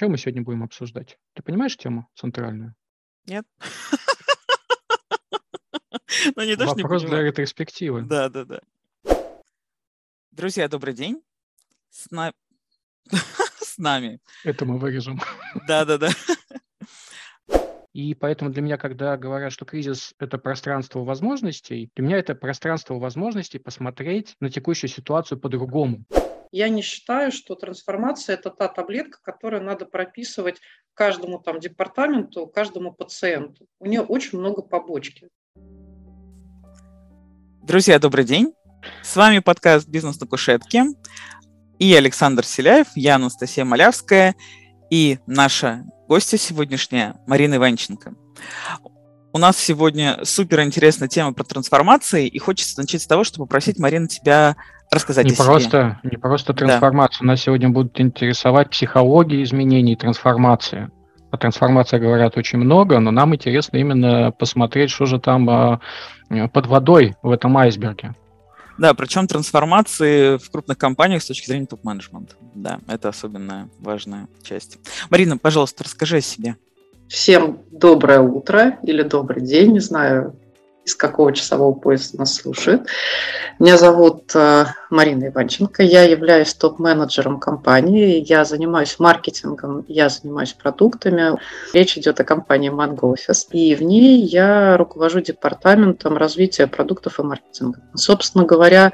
Что мы сегодня будем обсуждать? Ты понимаешь тему центральную? Нет. Ну, не то, что не Вопрос для ретроспективы. Да, да, да. Друзья, добрый день. С, на- с нами. Это мы вырежем. Да, да, да. И поэтому для меня, когда говорят, что кризис – это пространство возможностей, для меня это пространство возможностей посмотреть на текущую ситуацию по-другому. Я не считаю, что трансформация – это та таблетка, которую надо прописывать каждому там департаменту, каждому пациенту. У нее очень много побочки. Друзья, добрый день. С вами подкаст «Бизнес на кушетке». И Александр Селяев, я Анастасия Малявская и наша гостья сегодняшняя Марина Иванченко. У нас сегодня супер интересная тема про трансформации, и хочется начать с того, чтобы попросить Марина тебя рассказать Не о себе. просто, не просто Да. трансформация. Нас сегодня будут интересовать психология изменений и трансформация. О трансформации говорят очень много, но нам интересно именно посмотреть, что же там а, э, под водой в этом айсберге. Да, причем трансформации в крупных компаниях с точки зрения топ-менеджмента. Да, это особенно важная часть. Марина, пожалуйста, расскажи о себе. Всем доброе утро или добрый день, не знаю, из какого часового пояса нас слушают. Меня зовут э, Марина Иванченко, я являюсь топ-менеджером компании, я занимаюсь маркетингом, я занимаюсь продуктами. Речь идет о компании Mango Office, и в ней я руковожу департаментом развития продуктов и маркетинга. Собственно говоря,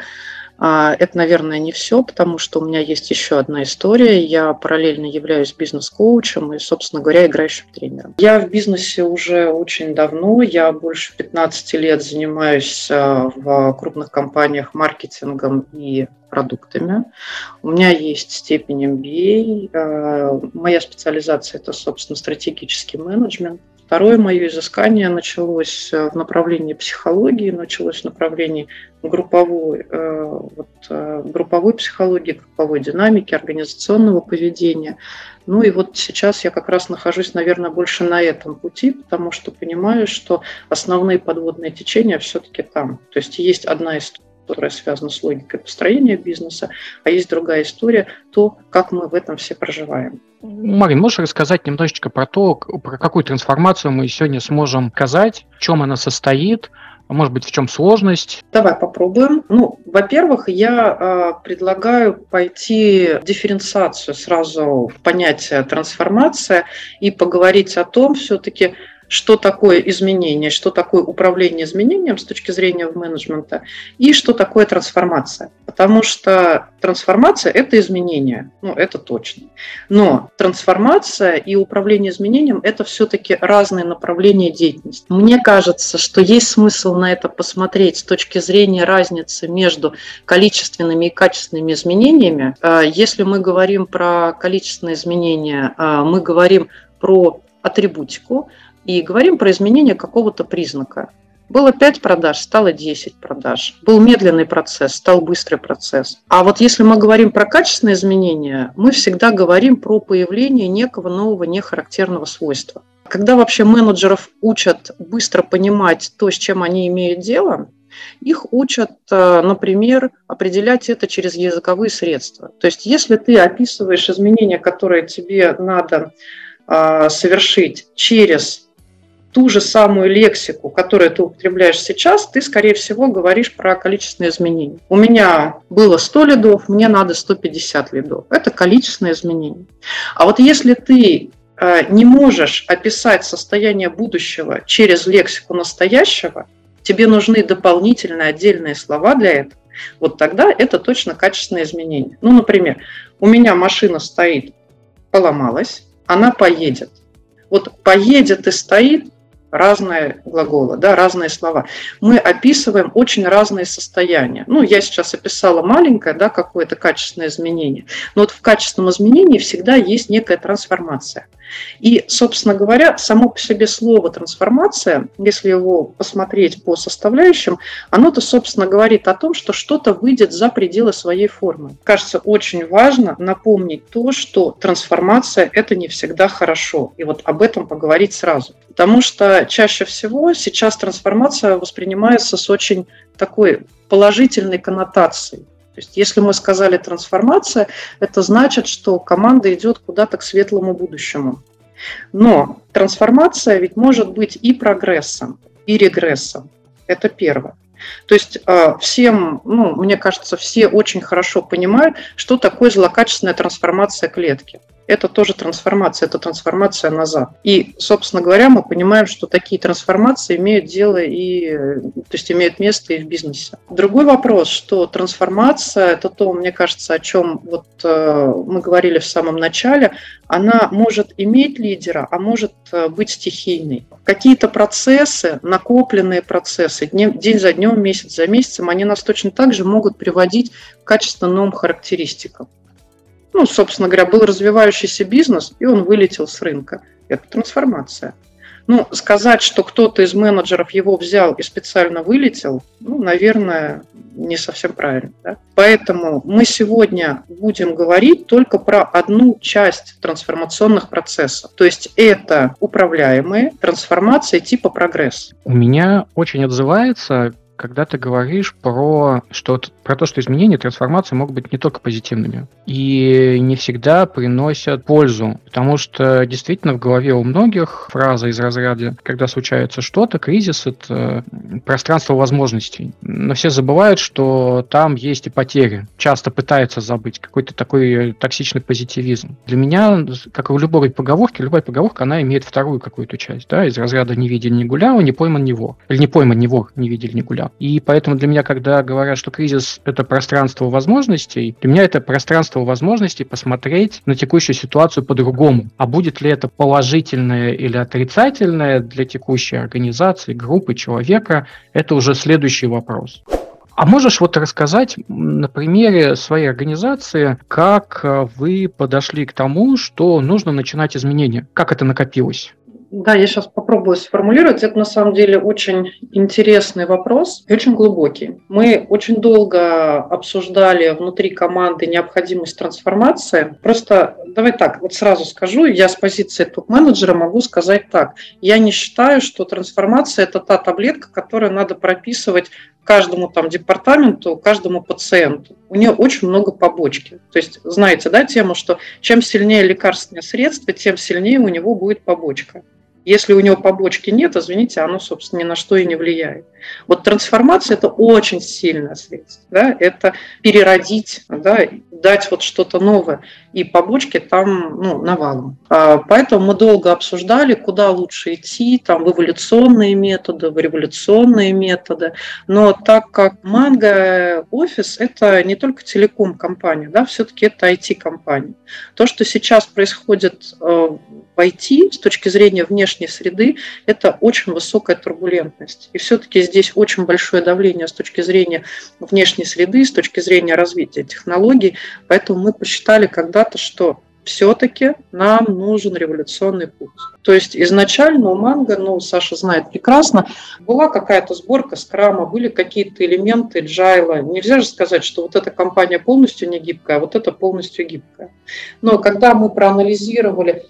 Это, наверное, не все, потому что у меня есть еще одна история. Я параллельно являюсь бизнес-коучем и, собственно говоря, играющим тренером. Я в бизнесе уже очень давно. Я больше 15 лет занимаюсь а, в крупных компаниях маркетингом и продуктами. У меня есть степень MBA. А, Моя специализация – это, собственно, стратегический менеджмент. Второе мое изыскание началось э, в направлении психологии, началось в направлении групповой, э, вот, э, групповой психологии, групповой динамики, организационного поведения. Ну и вот сейчас я как раз нахожусь, наверное, больше на этом пути, потому что понимаю, что основные подводные течения все-таки там. То есть есть одна история, которая связана с логикой построения бизнеса, а есть другая история, то, как мы в этом все проживаем. Марин, можешь рассказать немножечко про то, про какую трансформацию мы сегодня сможем сказать, в чем она состоит, а может быть, в чем сложность? Давай попробуем. Ну, во-первых, я э, предлагаю пойти в дифференциацию сразу в понятие трансформация и поговорить о том все-таки, что такое изменение, что такое управление изменением с точки зрения менеджмента и что такое трансформация. Потому что трансформация – это изменение, ну, это точно. Но трансформация и управление изменением – это все-таки разные направления деятельности. Мне кажется, что есть смысл на это посмотреть с точки зрения разницы между количественными и качественными изменениями. Э, Если мы говорим про количественные изменения, э, мы говорим про атрибутику и говорим про изменение какого-то признака. Было 5 продаж, стало 10 продаж. Был медленный процесс, стал быстрый процесс. А вот если мы говорим про качественные изменения, мы всегда говорим про появление некого нового нехарактерного свойства. Когда вообще менеджеров учат быстро понимать то, с чем они имеют дело, их учат, э, например, определять это через языковые средства. То есть если ты описываешь изменения, которые тебе надо э, совершить через ту же самую лексику, которую ты употребляешь сейчас, ты, скорее всего, говоришь про количественные изменения. У меня было 100 лидов, мне надо 150 лидов. Это количественное изменение. А вот если ты э, не можешь описать состояние будущего через лексику настоящего, тебе нужны дополнительные отдельные слова для этого, вот тогда это точно качественное изменение. Ну, например, у меня машина стоит, поломалась, она поедет. Вот поедет и стоит разные глаголы, да, разные слова. Мы описываем очень разные состояния. Ну, я сейчас описала маленькое, да, какое-то качественное изменение, но вот в качественном изменении всегда есть некая трансформация. И, собственно говоря, само по себе слово трансформация, если его посмотреть по составляющим, оно-то, собственно, говорит о том, что что-то выйдет за пределы своей формы. Кажется, очень важно напомнить то, что трансформация – это не всегда хорошо. И вот об этом поговорить сразу. Потому что чаще всего сейчас трансформация воспринимается с очень такой положительной коннотацией. То есть если мы сказали трансформация, это значит, что команда идет куда-то к светлому будущему. Но трансформация ведь может быть и прогрессом, и регрессом. Это первое. То есть а, всем, ну, мне кажется, все очень хорошо понимают, что такое злокачественная трансформация клетки это тоже трансформация, это трансформация назад. И, собственно говоря, мы понимаем, что такие трансформации имеют дело и, то есть имеют место и в бизнесе. Другой вопрос, что трансформация, это то, мне кажется, о чем вот э, мы говорили в самом начале, она может иметь лидера, а может э, быть стихийной. Какие-то процессы, накопленные процессы, день за днем, месяц за месяцем, они нас точно так же могут приводить к качественно новым характеристикам ну, собственно говоря, был развивающийся бизнес, и он вылетел с рынка. Это трансформация. Ну, сказать, что кто-то из менеджеров его взял и специально вылетел, ну, наверное, не совсем правильно. Да? Поэтому мы сегодня будем говорить только про одну часть трансформационных процессов. То есть это управляемые трансформации типа прогресс. У меня очень отзывается когда ты говоришь про, что, про то, что изменения, трансформации могут быть не только позитивными и не всегда приносят пользу, потому что действительно в голове у многих фраза из разряда, когда случается что-то, кризис — это пространство возможностей. Но все забывают, что там есть и потери. Часто пытаются забыть какой-то такой токсичный позитивизм. Для меня, как и у любой поговорки, любая поговорка, она имеет вторую какую-то часть, да, из разряда «не видели, не гулял, не пойман, не вор». Или «не пойман, не вор, не видели, не гулял». И поэтому для меня, когда говорят, что кризис – это пространство возможностей, для меня это пространство возможностей посмотреть на текущую ситуацию по-другому. А будет ли это положительное или отрицательное для текущей организации, группы, человека, это уже следующий вопрос. А можешь вот рассказать на примере своей организации, как вы подошли к тому, что нужно начинать изменения? Как это накопилось? Да, я сейчас попробую сформулировать. Это на самом деле очень интересный вопрос и очень глубокий. Мы очень долго обсуждали внутри команды необходимость трансформации. Просто давай так, вот сразу скажу, я с позиции топ-менеджера могу сказать так. Я не считаю, что трансформация – это та таблетка, которую надо прописывать каждому там департаменту, каждому пациенту. У нее очень много побочки. То есть, знаете, да, тему, что чем сильнее лекарственное средство, тем сильнее у него будет побочка. Если у него побочки нет, извините, оно, собственно, ни на что и не влияет. Вот трансформация – это очень сильное средство. Да? Это переродить, да, дать вот что-то новое. И побочки там ну, навалом. А, поэтому мы долго обсуждали, куда лучше идти, там в эволюционные методы, в революционные методы. Но так как Манго офис – это не только телеком-компания, да, все-таки это IT-компания. То, что сейчас происходит IT с точки зрения внешней среды, это очень высокая турбулентность. И все-таки здесь очень большое давление с точки зрения внешней среды, с точки зрения развития технологий. Поэтому мы посчитали когда-то, что все-таки нам нужен революционный путь. То есть изначально у Манго, ну, Саша знает прекрасно, была какая-то сборка скрама, были какие-то элементы джайла. Нельзя же сказать, что вот эта компания полностью не гибкая, а вот эта полностью гибкая. Но когда мы проанализировали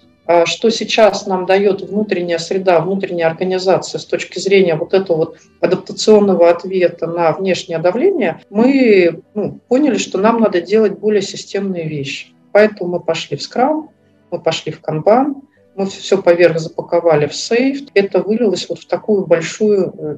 что сейчас нам дает внутренняя среда, внутренняя организация с точки зрения вот этого вот адаптационного ответа на внешнее давление, мы ну, поняли, что нам надо делать более системные вещи. Поэтому мы пошли в скрам, мы пошли в канбан, мы все поверх запаковали в сейф. Это вылилось вот в такую большую Э,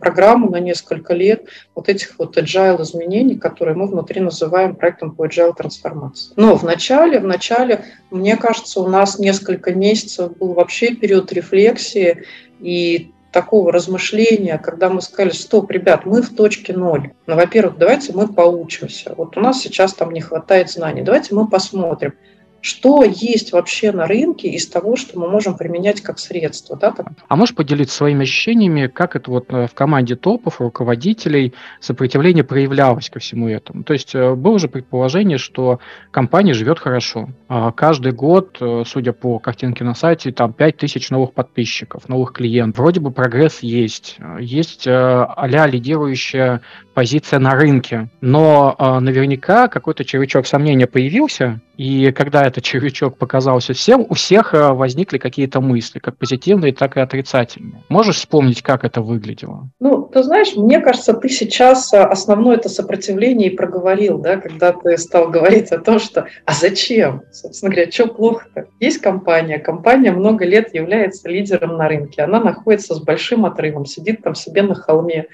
программу на несколько лет вот этих вот agile изменений, которые мы внутри называем проектом по agile трансформации. Но в начале, в начале, мне кажется, у нас несколько месяцев был вообще период рефлексии и такого размышления, когда мы сказали, стоп, ребят, мы в точке ноль. Ну, во-первых, давайте мы поучимся. Вот у нас сейчас там не хватает знаний. Давайте мы посмотрим, что есть вообще на рынке из того, что мы можем применять как средство. Да? А можешь поделиться своими ощущениями, как это вот э, в команде топов, руководителей сопротивление проявлялось ко всему этому? То есть э, было же предположение, что компания живет хорошо. А каждый год, э, судя по картинке на сайте, там 5000 новых подписчиков, новых клиентов. Вроде бы прогресс есть. Есть а-ля лидирующая позиция на рынке. Но наверняка какой-то червячок сомнения появился, И когда этот червячок показался всем, у всех э, возникли какие-то мысли, как позитивные, так и отрицательные. Можешь вспомнить, как это выглядело? Ну, ты знаешь, мне кажется, ты сейчас э, основное это сопротивление и проговорил, да, когда ты стал говорить о том, что «а зачем?» Собственно говоря, что плохо-то? Есть компания, компания много лет является лидером на рынке, она находится с большим отрывом, сидит там себе на холме,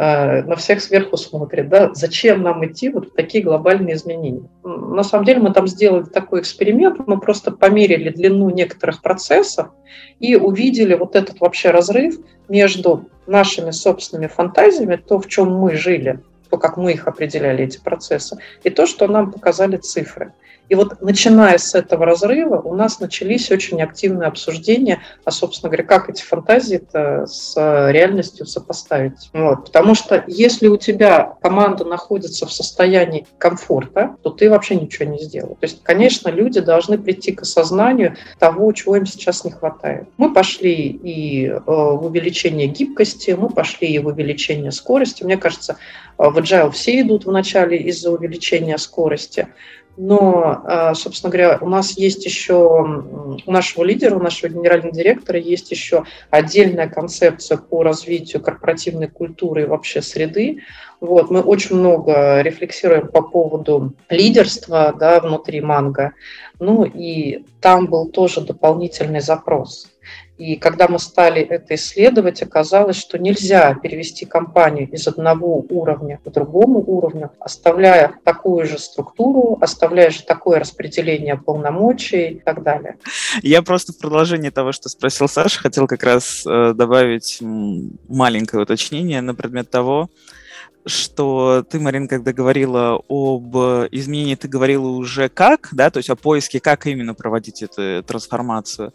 на всех сверху смотрит, да, зачем нам идти вот в такие глобальные изменения. На самом деле мы там сделали такой эксперимент, мы просто померили длину некоторых процессов и увидели вот этот вообще разрыв между нашими собственными фантазиями, то, в чем мы жили, то, как мы их определяли, эти процессы, и то, что нам показали цифры. И вот начиная с этого разрыва у нас начались очень активные обсуждения, а, собственно говоря, как эти фантазии с реальностью сопоставить. Вот. Потому что если у тебя команда находится в состоянии комфорта, то ты вообще ничего не сделал. То есть, конечно, люди должны прийти к осознанию того, чего им сейчас не хватает. Мы пошли и э, в увеличение гибкости, мы пошли и в увеличение скорости. Мне кажется, э, в agile все идут вначале из-за увеличения скорости. Но, а, собственно говоря, у нас есть еще, у нашего лидера, у нашего генерального директора есть еще отдельная концепция по развитию корпоративной культуры и вообще среды. Вот, мы очень много рефлексируем по поводу лидерства да, внутри манго. Ну и там был тоже дополнительный запрос. И когда мы стали это исследовать, оказалось, что нельзя перевести компанию из одного уровня к другому уровню, оставляя такую же структуру, оставляя же такое распределение полномочий и так далее. Я просто в продолжение того, что спросил Саша, хотел как раз э, добавить маленькое уточнение на предмет того, что ты, Марин, когда говорила об изменении, ты говорила уже как, да, то есть о поиске, как именно проводить эту трансформацию.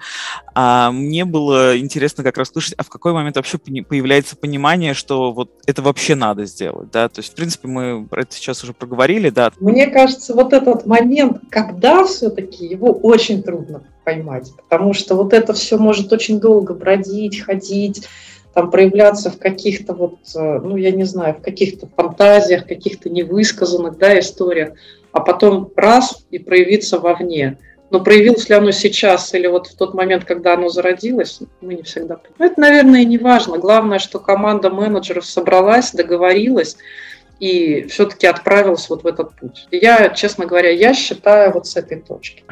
А мне было интересно как раз слышать, а в какой момент вообще появляется понимание, что вот это вообще надо сделать, да, то есть, в принципе, мы это сейчас уже проговорили, да. Мне кажется, вот этот момент, когда все-таки его очень трудно поймать, потому что вот это все может очень долго бродить, ходить, там проявляться в каких-то вот, э, ну, я не знаю, в каких-то фантазиях, каких-то невысказанных, да, историях, а потом раз и проявиться вовне. Но проявилось ли оно сейчас или вот в тот момент, когда оно зародилось, мы не всегда понимаем. Ну, это, наверное, не важно. Главное, что команда менеджеров собралась, договорилась и все-таки отправилась вот в этот путь. я, честно говоря, я считаю вот с этой точки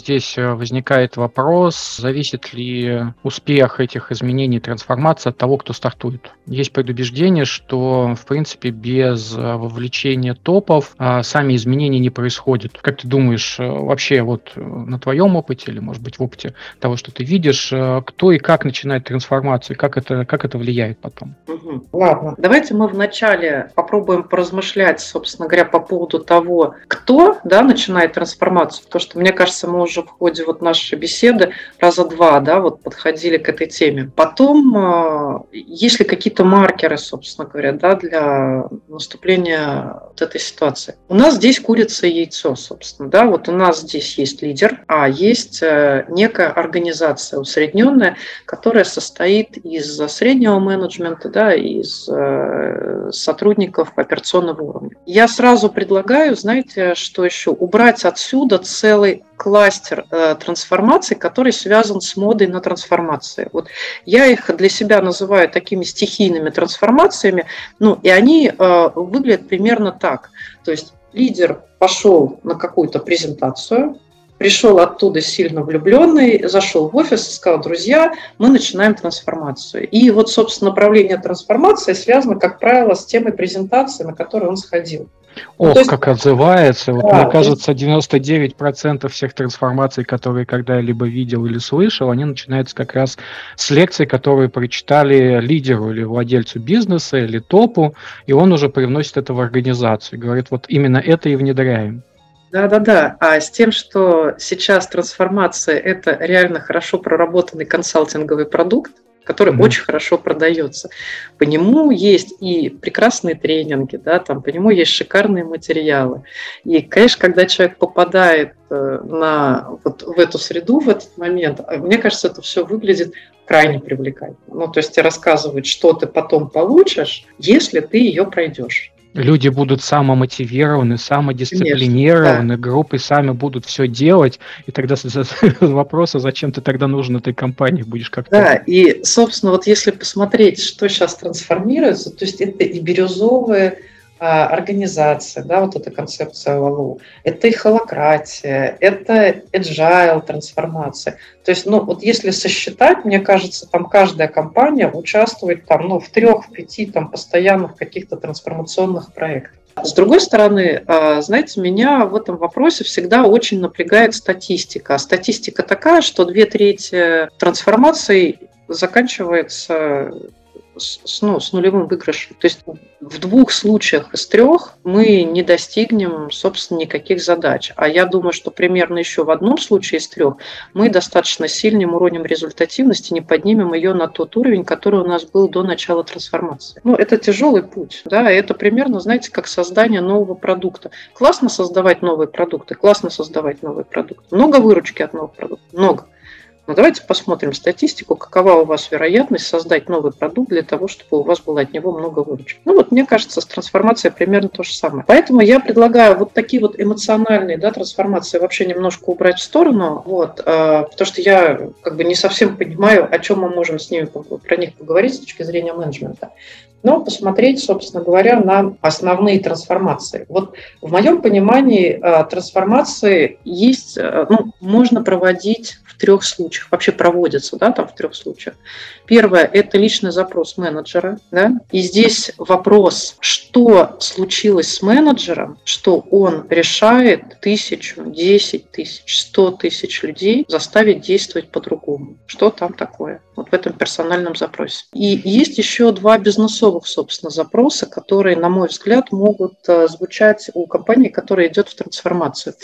здесь э, возникает вопрос, зависит ли успех этих изменений, трансформации от того, кто стартует. Есть предубеждение, что, в принципе, без э, вовлечения топов а, сами изменения не происходят. Как ты думаешь, э, вообще вот на твоем опыте или, может быть, в опыте того, что ты видишь, кто и как начинает трансформацию, как это, как это влияет потом? Угу. Ладно, давайте мы вначале попробуем поразмышлять, собственно говоря, по поводу того, кто да, начинает трансформацию, потому что, мне кажется, мы уже в ходе вот нашей беседы раза два, да, вот подходили к этой теме. Потом, а, есть ли какие-то маркеры, собственно говоря, да, для наступления вот этой ситуации? У нас здесь курица и яйцо, собственно, да, вот у нас здесь есть лидер, а есть э, некая организация усредненная, которая состоит из среднего менеджмента, да, из э, сотрудников операционного уровня. Я сразу предлагаю, знаете, что еще? Убрать отсюда целый кластер э, трансформаций, который связан с модой на трансформации. Вот я их для себя называю такими стихийными трансформациями, ну и они э, выглядят примерно так. То есть лидер пошел на какую-то презентацию, пришел оттуда сильно влюбленный, зашел в офис и сказал, друзья, мы начинаем трансформацию. И вот, собственно, направление трансформации связано, как правило, с темой презентации, на которую он сходил. Ох, есть, как отзывается. Вот, да, мне кажется, 99% всех трансформаций, которые когда-либо видел или слышал, они начинаются как раз с лекций, которые прочитали лидеру или владельцу бизнеса или топу, и он уже привносит это в организацию. Говорит, вот именно это и внедряем. Да-да-да. А с тем, что сейчас трансформация – это реально хорошо проработанный консалтинговый продукт, который mm-hmm. очень хорошо продается. По нему есть и прекрасные тренинги, да, там, по нему есть шикарные материалы. И, конечно, когда человек попадает э, на, вот в эту среду в этот момент, а, мне кажется, это все выглядит крайне привлекательно. Ну, то есть тебе рассказывают, что ты потом получишь, если ты ее пройдешь. Люди будут самомотивированы, самодисциплинированы, Конечно, да. группы сами будут все делать, и тогда вопрос, а зачем ты тогда нужен этой компании, будешь как-то... Да, и, собственно, вот если посмотреть, что сейчас трансформируется, то есть это и бирюзовые организация, да, вот эта концепция ВАЛУ, это и холократия, это agile трансформация. То есть, ну, вот если сосчитать, мне кажется, там каждая компания участвует там, ну, в трех, в пяти там постоянных каких-то трансформационных проектах. С другой стороны, а, знаете, меня в этом вопросе всегда очень напрягает статистика. Статистика такая, что две трети трансформаций заканчивается с, ну, с нулевым выигрышем. То есть в двух случаях из трех мы не достигнем, собственно, никаких задач. А я думаю, что примерно еще в одном случае из трех мы достаточно сильным уровнем результативности не поднимем ее на тот уровень, который у нас был до начала трансформации. Ну, это тяжелый путь. Да, это примерно, знаете, как создание нового продукта. Классно создавать новые продукты, классно создавать новые продукты. Много выручки от новых продуктов, много. Но давайте посмотрим статистику, какова у вас вероятность создать новый продукт для того, чтобы у вас было от него много выручки. Ну вот мне кажется, с трансформацией примерно то же самое. Поэтому я предлагаю вот такие вот эмоциональные да, трансформации вообще немножко убрать в сторону, вот, э, потому что я как бы не совсем понимаю, о чем мы можем с ними про них поговорить с точки зрения менеджмента но посмотреть, собственно говоря, на основные трансформации. Вот в моем понимании э, трансформации есть, э, ну, можно проводить в трех случаях, вообще проводятся, да, там в трех случаях. Первое – это личный запрос менеджера, да, и здесь вопрос, что случилось с менеджером, что он решает тысячу, десять тысяч, сто тысяч людей заставить действовать по-другому. Что там такое? Вот в этом персональном запросе. И есть еще два бизнесовых бизнесовых, собственно, запроса, которые, на мой взгляд, могут э, звучать у компании, которая идет в трансформацию.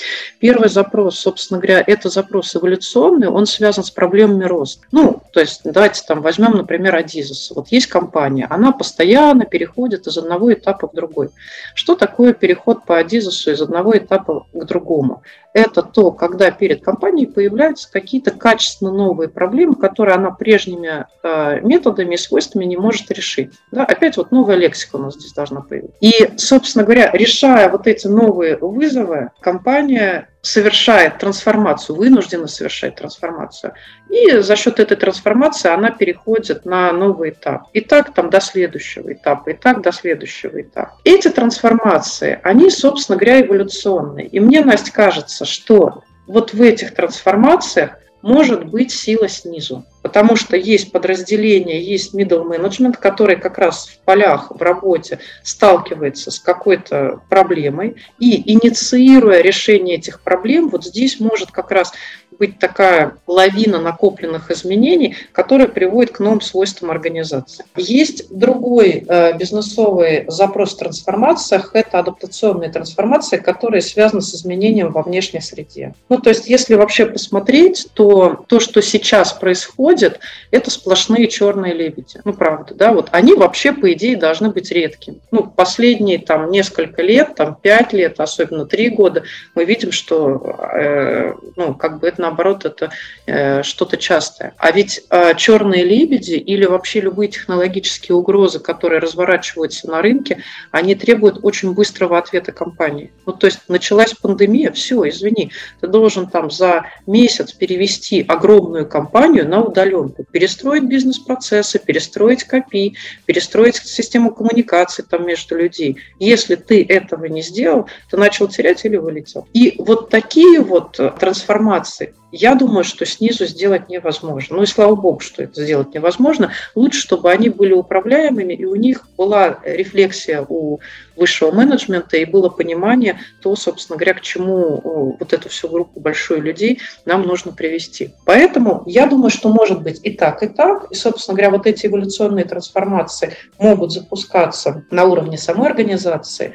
Первый запрос, собственно говоря, это запрос эволюционный, он связан с проблемами роста. Ну, то есть давайте там возьмем, например, Адизес. Вот есть компания, она постоянно переходит из одного этапа в другой. Что такое переход по Адизесу из одного этапа к другому? это то, когда перед компанией появляются какие-то качественно новые проблемы, которые она прежними э, методами и свойствами не может решить. Да, опять вот новая лексика у нас здесь должна появиться. И, собственно говоря, решая вот эти новые вызовы, компания совершает трансформацию, вынуждена совершать трансформацию. И за счет этой трансформации она переходит на новый этап. И так там до следующего этапа, и так до следующего этапа. Эти трансформации, они, собственно говоря, эволюционные. И мне, Настя, кажется, что вот в этих трансформациях может быть сила снизу. Потому что есть подразделение, есть middle management, который как раз в полях, в работе сталкивается с какой-то проблемой и инициируя решение этих проблем, вот здесь может как раз быть такая лавина накопленных изменений, которая приводит к новым свойствам организации. Есть другой э, бизнесовый запрос в трансформациях, это адаптационные трансформации, которые связаны с изменением во внешней среде. Ну, то есть, если вообще посмотреть, то то, что сейчас происходит, это сплошные черные лебеди. Ну, правда, да, вот они вообще, по идее, должны быть редкими. Ну, последние там несколько лет, там пять лет, особенно три года, мы видим, что, э, ну, как бы это наоборот, это э, что-то частое. А ведь э, черные лебеди или вообще любые технологические угрозы, которые разворачиваются на рынке, они требуют очень быстрого ответа компании. Ну, то есть началась пандемия, все, извини, ты должен там за месяц перевести огромную компанию на удаленку, перестроить бизнес-процессы, перестроить копии, перестроить систему коммуникации там между людей. Если ты этого не сделал, ты начал терять или вылетел. И вот такие вот трансформации, я думаю, что снизу сделать невозможно. Ну и слава богу, что это сделать невозможно. Лучше, чтобы они были управляемыми, и у них была рефлексия у высшего менеджмента, и было понимание то, собственно говоря, к чему вот эту всю группу большую людей нам нужно привести. Поэтому я думаю, что может быть и так, и так. И, собственно говоря, вот эти эволюционные трансформации могут запускаться на уровне самой организации.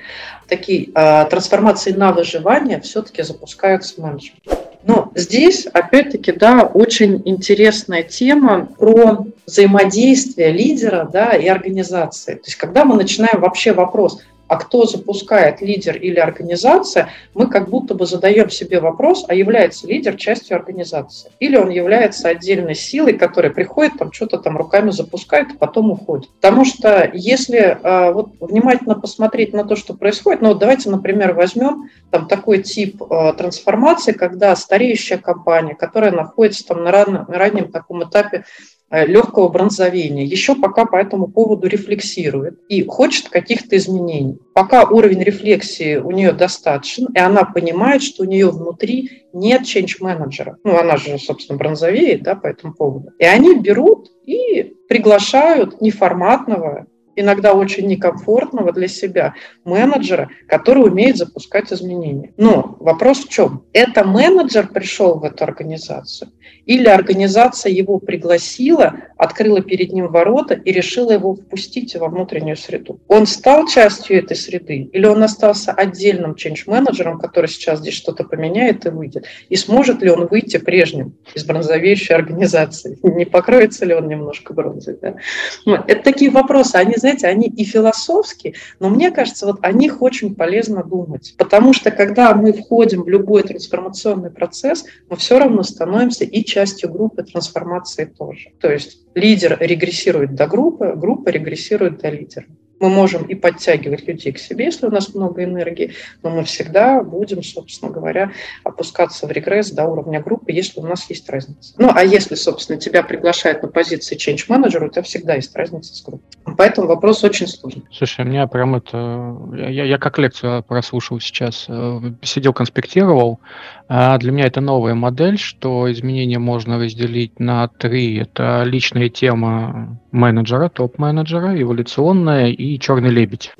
Такие а, трансформации на выживание все-таки запускаются менеджментом. Но здесь, опять-таки, да, очень интересная тема про взаимодействие лидера да, и организации. То есть, когда мы начинаем вообще вопрос, а кто запускает лидер или организация, мы как будто бы задаем себе вопрос, а является лидер частью организации? Или он является отдельной силой, которая приходит, там что-то там руками запускает, а потом уходит. Потому что если э, вот внимательно посмотреть на то, что происходит, ну вот давайте, например, возьмем там такой тип э, трансформации, когда стареющая компания, которая находится там на раннем, на раннем таком этапе легкого бронзовения, еще пока по этому поводу рефлексирует и хочет каких-то изменений. Пока уровень рефлексии у нее достаточен, и она понимает, что у нее внутри нет change-менеджера. Ну, она же, собственно, бронзовеет да, по этому поводу. И они берут и приглашают неформатного иногда очень некомфортного для себя менеджера, который умеет запускать изменения. Но вопрос в чем? Это менеджер пришел в эту организацию или организация его пригласила, открыла перед ним ворота и решила его впустить во внутреннюю среду? Он стал частью этой среды или он остался отдельным change-менеджером, который сейчас здесь что-то поменяет и выйдет? И сможет ли он выйти прежним из бронзовеющей организации? Не покроется ли он немножко бронзой? Да? Это такие вопросы, они, знаете, они и философские, но мне кажется, вот о них очень полезно думать. Потому что когда мы входим в любой трансформационный процесс, мы все равно становимся и частью группы трансформации тоже. То есть лидер регрессирует до группы, группа регрессирует до лидера. Мы можем и подтягивать людей к себе, если у нас много энергии, но мы всегда будем, собственно говоря, опускаться в регресс до уровня группы, если у нас есть разница. Ну, а если, собственно, тебя приглашают на позиции change manager, у тебя всегда есть разница с группой. Поэтому вопрос очень сложный. Слушай, мне прям это... Я, я как лекцию прослушал сейчас, э, сидел, конспектировал. А для меня это новая модель, что изменения можно разделить на три. Это личная тема менеджера, топ-менеджера, эволюционная и черный лебедь.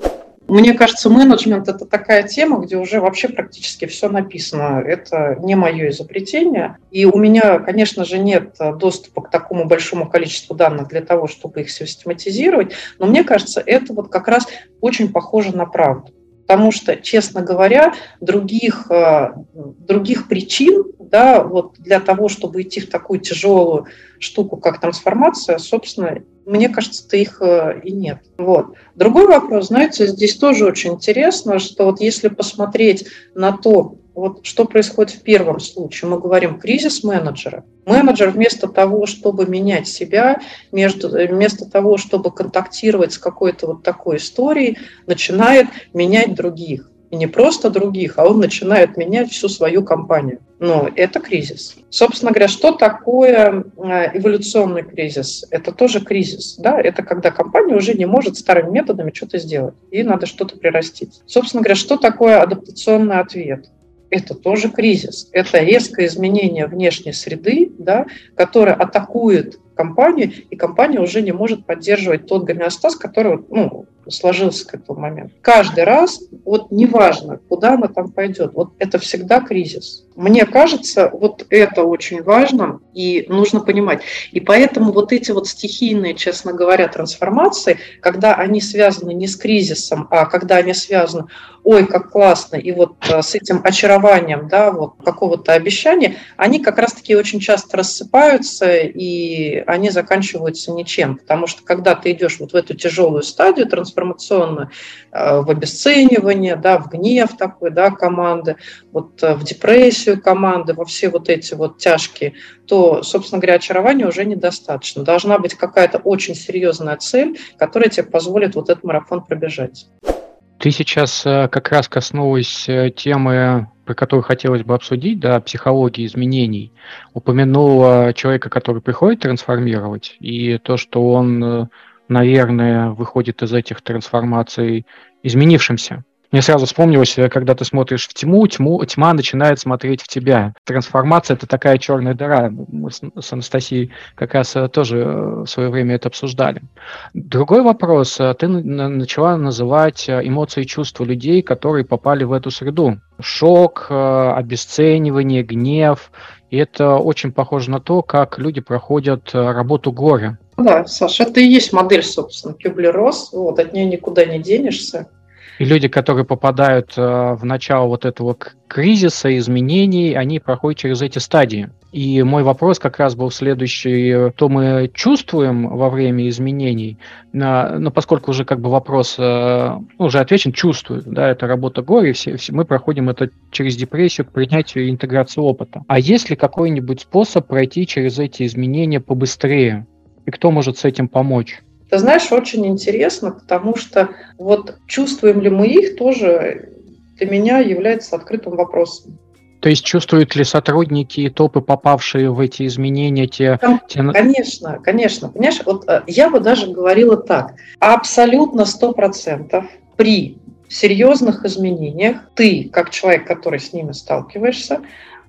Мне кажется, менеджмент – это такая тема, где уже вообще практически все написано. Это не мое изобретение. И у меня, конечно же, нет доступа к такому большому количеству данных для того, чтобы их систематизировать. Но мне кажется, это вот как раз очень похоже на правду. Потому что, честно говоря, других, э, других причин да, вот для того, чтобы идти в такую тяжелую штуку, как трансформация, собственно, мне кажется-то их э, и нет. Вот. Другой вопрос, знаете, здесь тоже очень интересно, что вот если посмотреть на то, вот что происходит в первом случае, мы говорим кризис менеджера. Менеджер вместо того, чтобы менять себя, между, вместо того, чтобы контактировать с какой-то вот такой историей, начинает менять других. И не просто других, а он начинает менять всю свою компанию. Но это кризис. Собственно говоря, что такое э, эволюционный кризис? Это тоже кризис. Да? Это когда компания уже не может старыми методами что-то сделать, и надо что-то прирастить. Собственно говоря, что такое адаптационный ответ? Это тоже кризис. Это резкое изменение внешней среды, да, которое атакует компанию, и компания уже не может поддерживать тот гомеостаз, который ну, сложился к этому моменту. Каждый раз, вот неважно, куда она там пойдет, вот это всегда кризис. Мне кажется, вот это очень важно и нужно понимать. И поэтому вот эти вот стихийные, честно говоря, трансформации, когда они связаны не с кризисом, а когда они связаны, ой, как классно, и вот э, с этим очарованием, да, вот какого-то обещания, они как раз-таки очень часто рассыпаются, и они заканчиваются ничем. Потому что когда ты идешь вот в эту тяжелую стадию трансформационную, э, в обесценивание, да, в гнев такой, да, команды, вот э, в депрессию, команды, во все вот эти вот тяжкие, то, собственно говоря, очарования уже недостаточно. Должна быть какая-то очень серьезная цель, которая тебе позволит вот этот марафон пробежать. Ты сейчас э, как раз коснулась темы, про которую хотелось бы обсудить, да, психологии изменений. Упомянула человека, который приходит трансформировать, и то, что он, наверное, выходит из этих трансформаций изменившимся. Мне сразу вспомнилось, э, когда ты смотришь в тьму, тьму, тьма начинает смотреть в тебя. Трансформация – это такая черная дыра. Мы с Анастасией как раз э, тоже э, в свое время это обсуждали. Другой вопрос. Ты начала называть эмоции и чувства людей, которые попали в эту среду. Шок, обесценивание, гнев. И это очень похоже на то, как люди проходят работу горя. Да, Саша, это и есть модель, собственно, Кюблер-Росс. Вот, от нее никуда не денешься. И люди, которые попадают э, в начало вот этого кризиса, изменений, они проходят через эти стадии. И мой вопрос как раз был следующий. То мы чувствуем во время изменений, но ну, поскольку уже как бы вопрос э, ну, уже отвечен, чувствую, да, это работа горе, все, все, мы проходим это через депрессию к принятию и интеграции опыта. А есть ли какой-нибудь способ пройти через эти изменения побыстрее? И кто может с этим помочь? Ты знаешь, очень интересно, потому что вот чувствуем ли мы их тоже для меня является открытым вопросом. То есть чувствуют ли сотрудники и топы, попавшие в эти изменения, те... те... Конечно, конечно. Понимаешь, вот э, я бы даже говорила так. Абсолютно сто процентов при серьезных изменениях ты, как человек, который с ними сталкиваешься,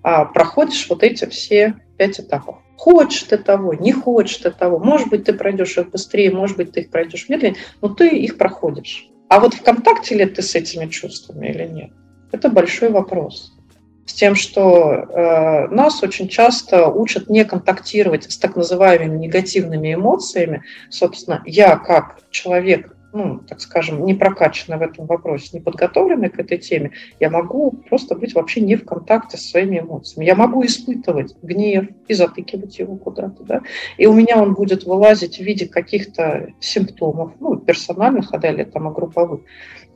а, проходишь вот эти все пять этапов. Хочешь ты того, не хочешь ты того. Может быть, ты пройдешь их быстрее, может быть, ты их пройдешь медленнее, но ты их проходишь. А вот в контакте ли ты с этими чувствами или нет? Это большой вопрос. С тем, что э, нас очень часто учат не контактировать с так называемыми негативными эмоциями. Собственно, я как человек, ну, так скажем, не прокачанный в этом вопросе, не подготовленный к этой теме, я могу просто быть вообще не в контакте с своими эмоциями. Я могу испытывать гнев и затыкивать его куда-то, да, и у меня он будет вылазить в виде каких-то симптомов, ну, персональных, а далее там и групповых.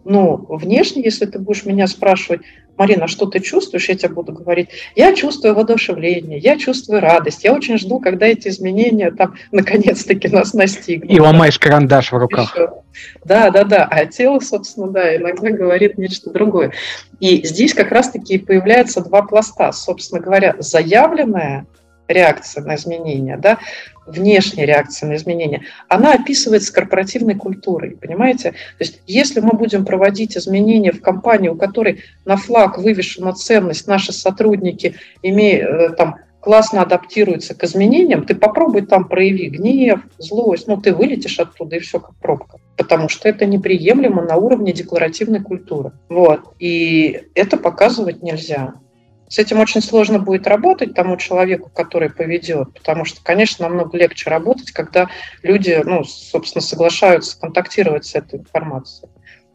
Но внешне, если ты будешь меня спрашивать, Марина, что ты чувствуешь? Я тебе буду говорить, я чувствую воодушевление, я чувствую радость, я очень жду, когда эти изменения там наконец-таки нас настигнут. И ломаешь карандаш в руках. Да, да, да. А тело, собственно, да, иногда говорит нечто другое. И здесь как раз-таки появляются два пласта. Собственно говоря, заявленная реакция на изменения, да, внешняя реакция на изменения, она описывается корпоративной культурой, понимаете? То есть если мы будем проводить изменения в компании, у которой на флаг вывешена ценность, наши сотрудники имеют э, там классно адаптируются к изменениям, ты попробуй там прояви гнев, злость, ну ты вылетишь оттуда и все как пробка. Потому что это неприемлемо на уровне декларативной культуры. Вот. И это показывать нельзя. С этим очень сложно будет работать тому человеку, который поведет, потому что, конечно, намного легче работать, когда люди, ну, собственно, соглашаются контактировать с этой информацией.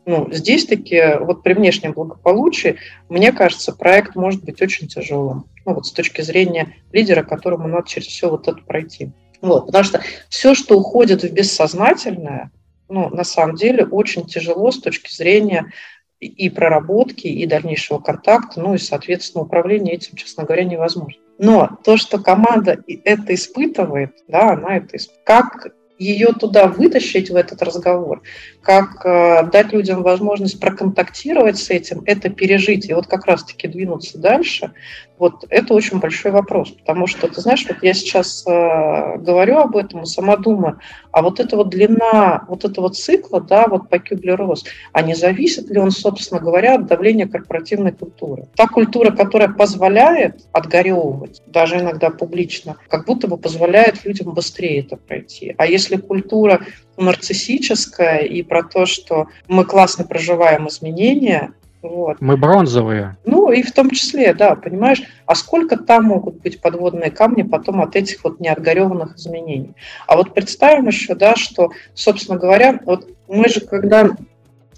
Ну, здесь таки, вот при внешнем благополучии, мне кажется, проект может быть очень тяжелым. Ну, вот с точки зрения лидера, которому надо через все вот это пройти. Вот, потому что все, что уходит в бессознательное, ну, на самом деле очень тяжело с точки зрения и проработки, и дальнейшего контакта, ну и, соответственно, управление этим, честно говоря, невозможно. Но то, что команда это испытывает, да, она это испытывает. Как ее туда вытащить в этот разговор, как э, дать людям возможность проконтактировать с этим, это пережить и вот как раз-таки двинуться дальше, вот это очень большой вопрос, потому что, ты знаешь, вот я сейчас э, говорю об этом и сама думаю, а вот эта вот длина вот этого цикла, да, вот по Кюблер-Росс, а не зависит ли он, собственно говоря, от давления корпоративной культуры? Та культура, которая позволяет отгоревывать, даже иногда публично, как будто бы позволяет людям быстрее это пройти. А если культура нарциссическая и про то, что мы классно проживаем изменения, вот. Мы бронзовые. Ну, и в том числе, да, понимаешь, а сколько там могут быть подводные камни потом от этих вот неотгореванных изменений. А вот представим еще, да, что, собственно говоря, вот мы же, когда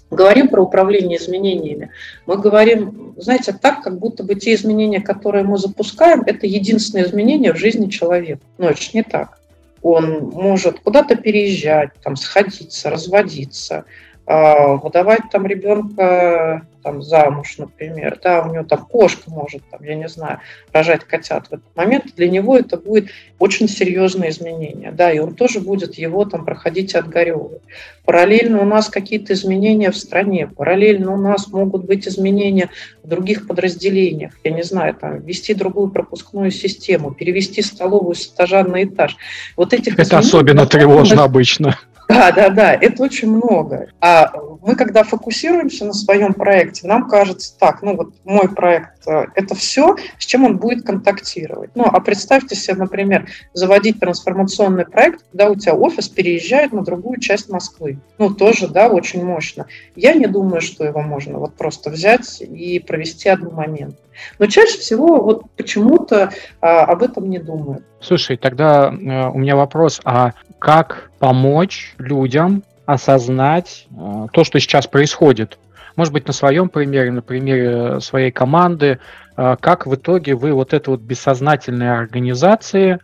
говорим про управление изменениями, мы говорим, знаете, так, как будто бы те изменения, которые мы запускаем, это единственные изменения в жизни человека. Но это же не так. Он может куда-то переезжать, там, сходиться, разводиться, выдавать там ребенка там замуж, например, да, у него там кошка может, там, я не знаю, рожать котят в этот момент, для него это будет очень серьезное изменение, да, и он тоже будет его там проходить отгоревывать. Параллельно у нас какие-то изменения в стране, параллельно у нас могут быть изменения в других подразделениях, я не знаю, там, ввести другую пропускную систему, перевести столовую с этажа на этаж. Вот этих это особенно тревожно обычно. Да, да, да, это очень много. А мы, когда фокусируемся на своем проекте, нам кажется так, ну вот мой проект э, – это все, с чем он будет контактировать. Ну, а представьте себе, например, заводить трансформационный проект, когда у тебя офис переезжает на другую часть Москвы. Ну, тоже, да, очень мощно. Я не думаю, что его можно вот просто взять и провести одномоментно. Но чаще всего вот почему-то а, об этом не думают. Слушай, тогда э, у меня вопрос, а как помочь людям осознать э, то, что сейчас происходит? может быть, на своем примере, на примере своей команды, как в итоге вы вот это вот бессознательные организации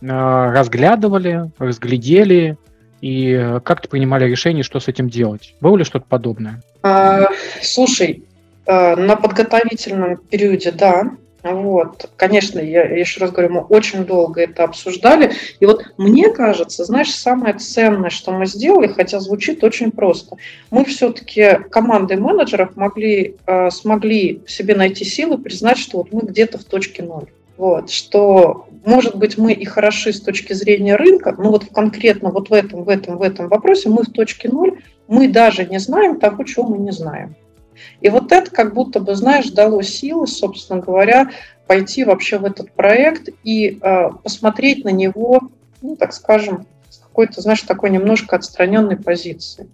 разглядывали, разглядели, и как-то принимали решение, что с этим делать. Было ли что-то подобное? А, слушай, на подготовительном периоде, да, вот. Конечно, я еще раз говорю, мы очень долго это обсуждали. И вот мне кажется, знаешь, самое ценное, что мы сделали, хотя звучит очень просто, мы все-таки командой менеджеров могли, э, смогли себе найти силы признать, что вот мы где-то в точке ноль. Вот, что, может быть, мы и хороши с точки зрения рынка, но вот конкретно вот в этом, в этом, в этом вопросе мы в точке ноль, мы даже не знаем того, чего мы не знаем. И вот это как будто бы, знаешь, дало силы, собственно говоря, пойти вообще в этот проект и э, посмотреть на него, ну, так скажем, с какой-то, знаешь, такой немножко отстраненной позиции.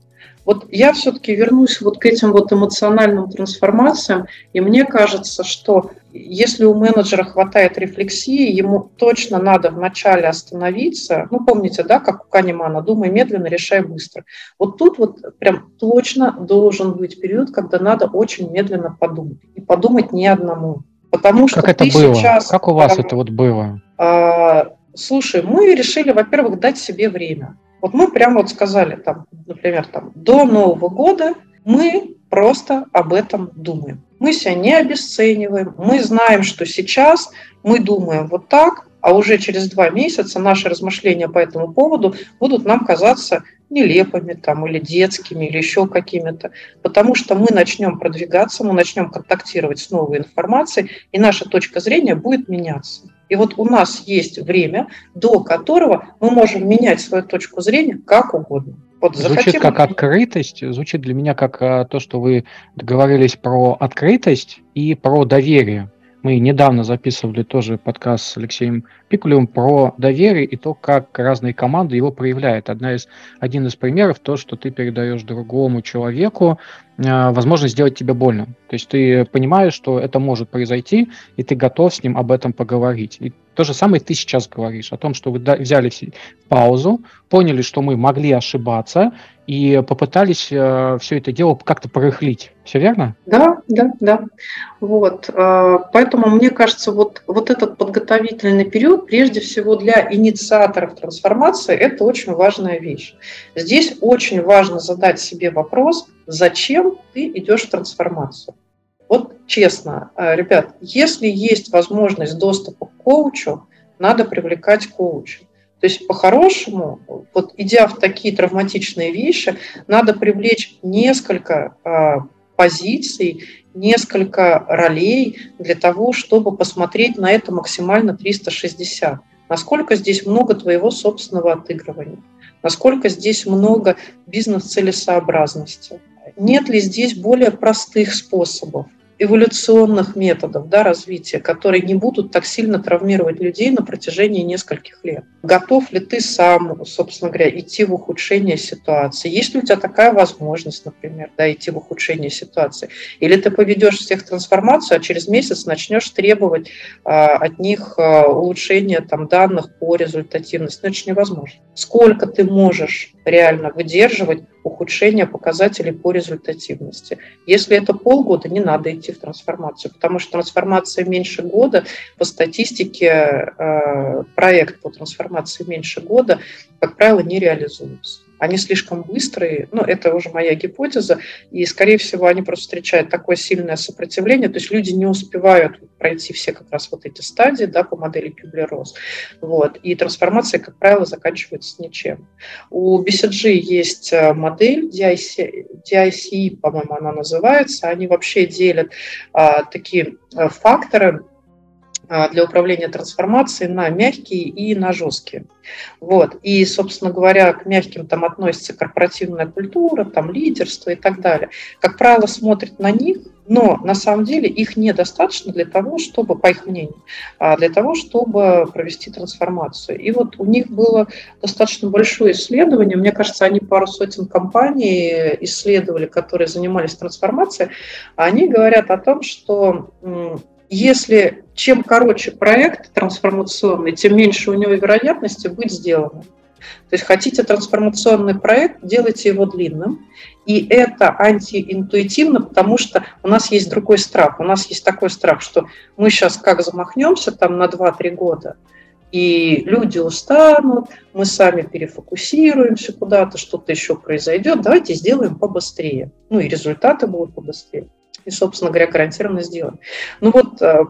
Вот я все-таки вернусь вот к этим вот эмоциональным трансформациям, и мне кажется, что если у менеджера хватает рефлексии, ему точно надо вначале остановиться. Ну, помните, да, как у Канемана, думай медленно, решай быстро. Вот тут вот прям точно должен быть период, когда надо очень медленно подумать. И подумать не одному. Потому что как это было? Сейчас, как у вас там, это вот было? А, слушай, мы решили, во-первых, дать себе время. Вот мы прямо вот сказали, там, например, там, до Нового года мы просто об этом думаем. Мы себя не обесцениваем, мы знаем, что сейчас мы думаем вот так, а уже через два месяца наши размышления по этому поводу будут нам казаться нелепыми там, или детскими, или еще какими-то, потому что мы начнем продвигаться, мы начнем контактировать с новой информацией, и наша точка зрения будет меняться. И вот у нас есть время, до которого мы можем менять свою точку зрения как угодно. Вот звучит как открытость, звучит для меня как а, то, что вы договорились про открытость и про доверие. Мы недавно записывали тоже подкаст с Алексеем Пикулевым про доверие и то, как разные команды его проявляют. Одна из, один из примеров то, что ты передаешь другому человеку возможность сделать тебе больно. То есть ты понимаешь, что это может произойти, и ты готов с ним об этом поговорить. И то же самое ты сейчас говоришь о том, что вы взяли паузу, поняли, что мы могли ошибаться, и попытались э, все это дело как-то порыхлить. Все верно? Да, да, да. Вот. Э, поэтому мне кажется, вот, вот этот подготовительный период, прежде всего для инициаторов трансформации, это очень важная вещь. Здесь очень важно задать себе вопрос, зачем ты идешь в трансформацию. Вот честно, э, ребят, если есть возможность доступа к коучу, надо привлекать коуча. То есть по-хорошему, вот идя в такие травматичные вещи, надо привлечь несколько э, позиций, несколько ролей для того, чтобы посмотреть на это максимально 360. Насколько здесь много твоего собственного отыгрывания, насколько здесь много бизнес-целесообразности. Нет ли здесь более простых способов эволюционных методов да, развития, которые не будут так сильно травмировать людей на протяжении нескольких лет. Готов ли ты сам, собственно говоря, идти в ухудшение ситуации? Есть ли у тебя такая возможность, например, да, идти в ухудшение ситуации? Или ты поведешь всех трансформацию, а через месяц начнешь требовать а, от них а, улучшения там, данных по результативности? Ну, невозможно. Сколько ты можешь реально выдерживать ухудшение показателей по результативности. Если это полгода, не надо идти в трансформацию, потому что трансформация меньше года, по статистике э, проект по трансформации меньше года, как правило, не реализуется они слишком быстрые, ну, это уже моя гипотеза, и, скорее всего, они просто встречают такое сильное сопротивление, то есть люди не успевают пройти все как раз вот эти стадии, да, по модели Кюблер-Росс, вот, и трансформация, как правило, заканчивается ничем. У BCG есть э, модель DIC, DICE, по-моему, она называется, они вообще делят а, такие э, факторы, для управления трансформацией на мягкие и на жесткие. Вот. И, собственно говоря, к мягким там относится корпоративная культура, там лидерство и так далее. Как правило, смотрят на них, но на самом деле их недостаточно для того, чтобы, по их мнению, а для того, чтобы провести трансформацию. И вот у них было достаточно большое исследование, мне кажется, они пару сотен компаний исследовали, которые занимались трансформацией, они говорят о том, что если чем короче проект трансформационный, тем меньше у него вероятности быть сделанным. То есть хотите трансформационный проект, делайте его длинным. И это антиинтуитивно, потому что у нас есть другой страх. У нас есть такой страх, что мы сейчас как замахнемся там на 2-3 года, и люди устанут, мы сами перефокусируемся куда-то, что-то еще произойдет, давайте сделаем побыстрее. Ну и результаты будут побыстрее. И, собственно говоря, гарантированно сделаем. Ну вот э,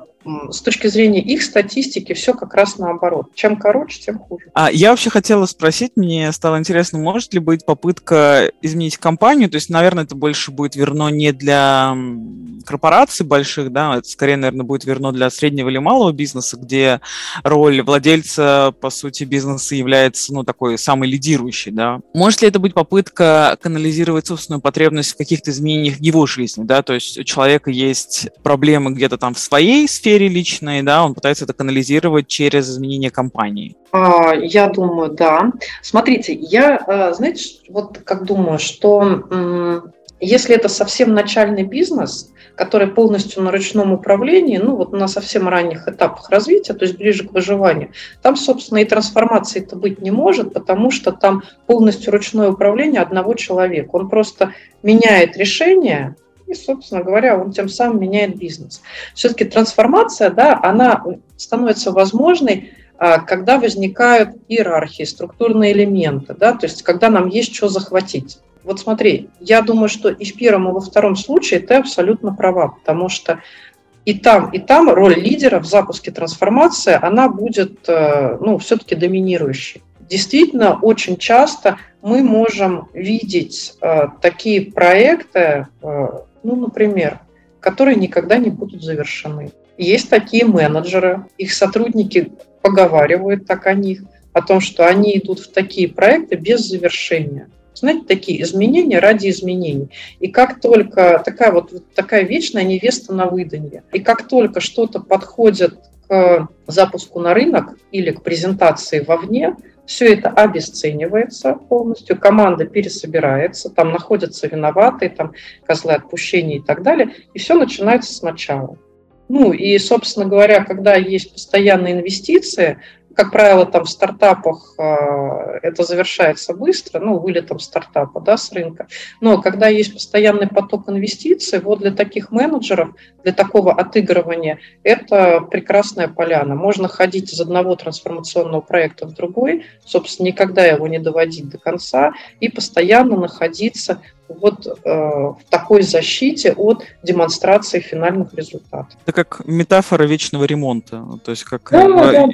с точки зрения их статистики все как раз наоборот. Чем короче, тем хуже. А я вообще хотела спросить, мне стало интересно, может ли быть попытка изменить компанию? То есть, наверное, это больше будет верно не для корпораций больших, да, это скорее, наверное, будет верно для среднего или малого бизнеса, где роль владельца, по сути, бизнеса является, ну, такой самый лидирующий, да. Может ли это быть попытка канализировать собственную потребность в каких-то изменениях его жизни, да, то есть у человека есть проблемы где-то там в своей сфере, сфере личной, да, он пытается это канализировать через изменение компании. А, я думаю, да. Смотрите, я, а, знаете, вот как думаю, что если это совсем начальный бизнес, который полностью на ручном управлении, ну вот на совсем ранних этапах развития, то есть ближе к выживанию, там, собственно, и трансформации это быть не может, потому что там полностью ручное управление одного человека. Он просто меняет решение, и, собственно говоря, он тем самым меняет бизнес. Все-таки трансформация, да, она становится возможной, а, когда возникают иерархии, структурные элементы, да, то есть когда нам есть что захватить. Вот смотри, я думаю, что и в первом, и во втором случае ты абсолютно права, потому что и там, и там роль лидера в запуске трансформации, она будет э, ну, все-таки доминирующей. Действительно, очень часто мы можем видеть э, такие проекты, э, ну, например, которые никогда не будут завершены. Есть такие менеджеры, их сотрудники поговаривают так о них, о том, что они идут в такие проекты без завершения. Знаете, такие изменения ради изменений. И как только такая вот такая вечная невеста на выданье, и как только что-то подходит к запуску на рынок или к презентации вовне, все это обесценивается полностью, команда пересобирается, там находятся виноватые, там козлы отпущения и так далее, и все начинается сначала. Ну и, собственно говоря, когда есть постоянные инвестиции, как правило, там в стартапах э, это завершается быстро, ну, вылетом стартапа, да, с рынка. Но когда есть постоянный поток инвестиций, вот для таких менеджеров, для такого отыгрывания, это прекрасная поляна. Можно ходить из одного трансформационного проекта в другой, собственно, никогда его не доводить до конца и постоянно находиться вот э, в такой защите от демонстрации финальных результатов. Это как метафора вечного ремонта, то есть как... Да, да, да.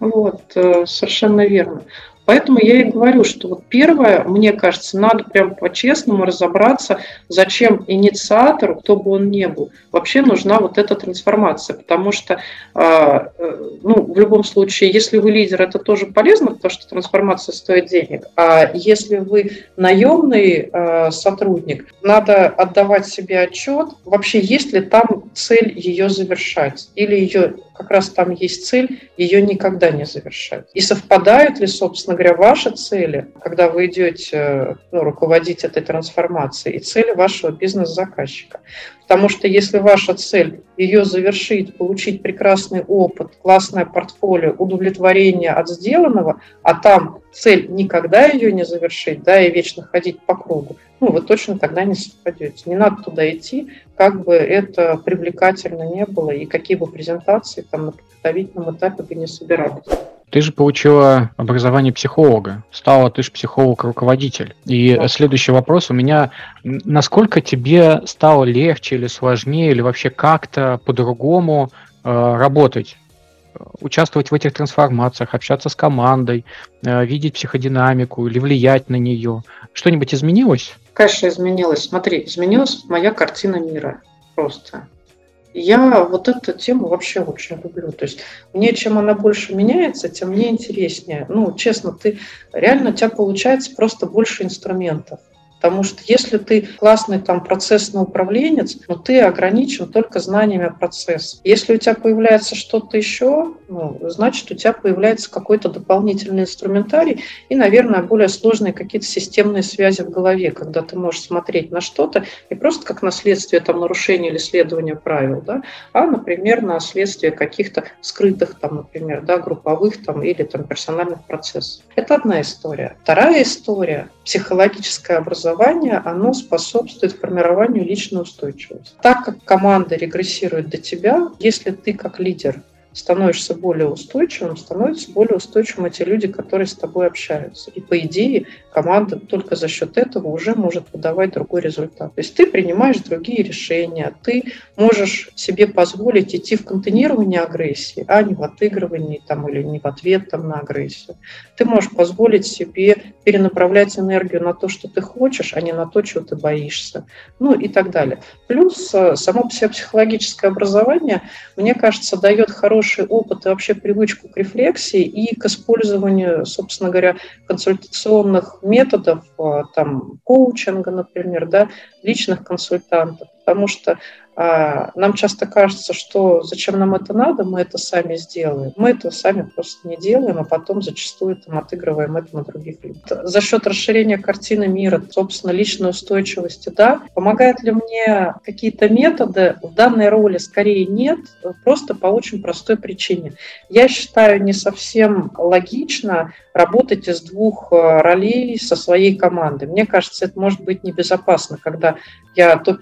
вот, э, совершенно верно. Поэтому я и говорю, что вот первое, мне кажется, надо прям по-честному разобраться, зачем инициатору, кто бы он ни был, вообще нужна вот эта трансформация. Потому что, а, э, ну, в любом случае, если вы лидер, это тоже полезно, потому что трансформация стоит денег. А если вы наемный а, сотрудник, надо отдавать себе отчет, вообще есть ли там цель ее завершать, или ее как раз там есть цель ее никогда не завершать. И совпадают ли, собственно говоря, ваши цели, когда вы идете ну, руководить этой трансформацией, и цели вашего бизнес-заказчика. Потому что если ваша цель ее завершить, получить прекрасный опыт, классное портфолио, удовлетворение от сделанного, а там цель никогда ее не завершить, да, и вечно ходить по кругу, ну, вы точно тогда не совпадете. Не надо туда идти, как бы это привлекательно не было, и какие бы презентации там на подготовительном этапе бы не собирались. Ты же получила образование психолога, стала ты же психолог-руководитель. И да. следующий вопрос у меня, насколько тебе стало легче или сложнее, или вообще как-то по-другому э, работать? участвовать в этих трансформациях, общаться с командой, э, видеть психодинамику или влиять на нее. Что-нибудь изменилось? Конечно, изменилось. Смотри, изменилась моя картина мира просто. Я вот эту тему вообще очень люблю. То есть мне чем она больше меняется, тем мне интереснее. Ну, честно, ты реально у тебя получается просто больше инструментов. Потому что если ты классный там процессный управленец, но ты ограничен только знаниями процесса. Если у тебя появляется что-то еще, ну, значит, у тебя появляется какой-то дополнительный инструментарий и, наверное, более сложные какие-то системные связи в голове, когда ты можешь смотреть на что-то не просто как на следствие там, нарушения или следования правил, да, а, например, на следствие каких-то скрытых, там, например, да, групповых там, или там, персональных процессов. Это одна история. Вторая история – психологическое образование, оно способствует формированию личной устойчивости. Так как команда регрессирует до тебя, если ты как лидер становишься более устойчивым, становятся более устойчивыми те люди, которые с тобой общаются. И по идее команда только за счет этого уже может выдавать другой результат. То есть ты принимаешь другие решения, ты можешь себе позволить идти в контейнирование агрессии, а не в отыгрывании там, или не в ответ там, на агрессию. Ты можешь позволить себе перенаправлять энергию на то, что ты хочешь, а не на то, чего ты боишься. Ну и так далее. Плюс э, само психологическое образование, мне кажется, дает хороший опыт и вообще привычку к рефлексии и к использованию, собственно говоря, консультационных методов, э, там, коучинга, например, да, личных консультантов, потому что а, нам часто кажется, что зачем нам это надо, мы это сами сделаем. Мы этого сами просто не делаем, а потом зачастую там, отыгрываем это на других людей. За счет расширения картины мира, собственно, личной устойчивости, да, помогают ли мне какие-то методы? В данной роли скорее нет, просто по очень простой причине. Я считаю не совсем логично работать из двух э, ролей со своей командой. Мне кажется, это может быть небезопасно, когда я то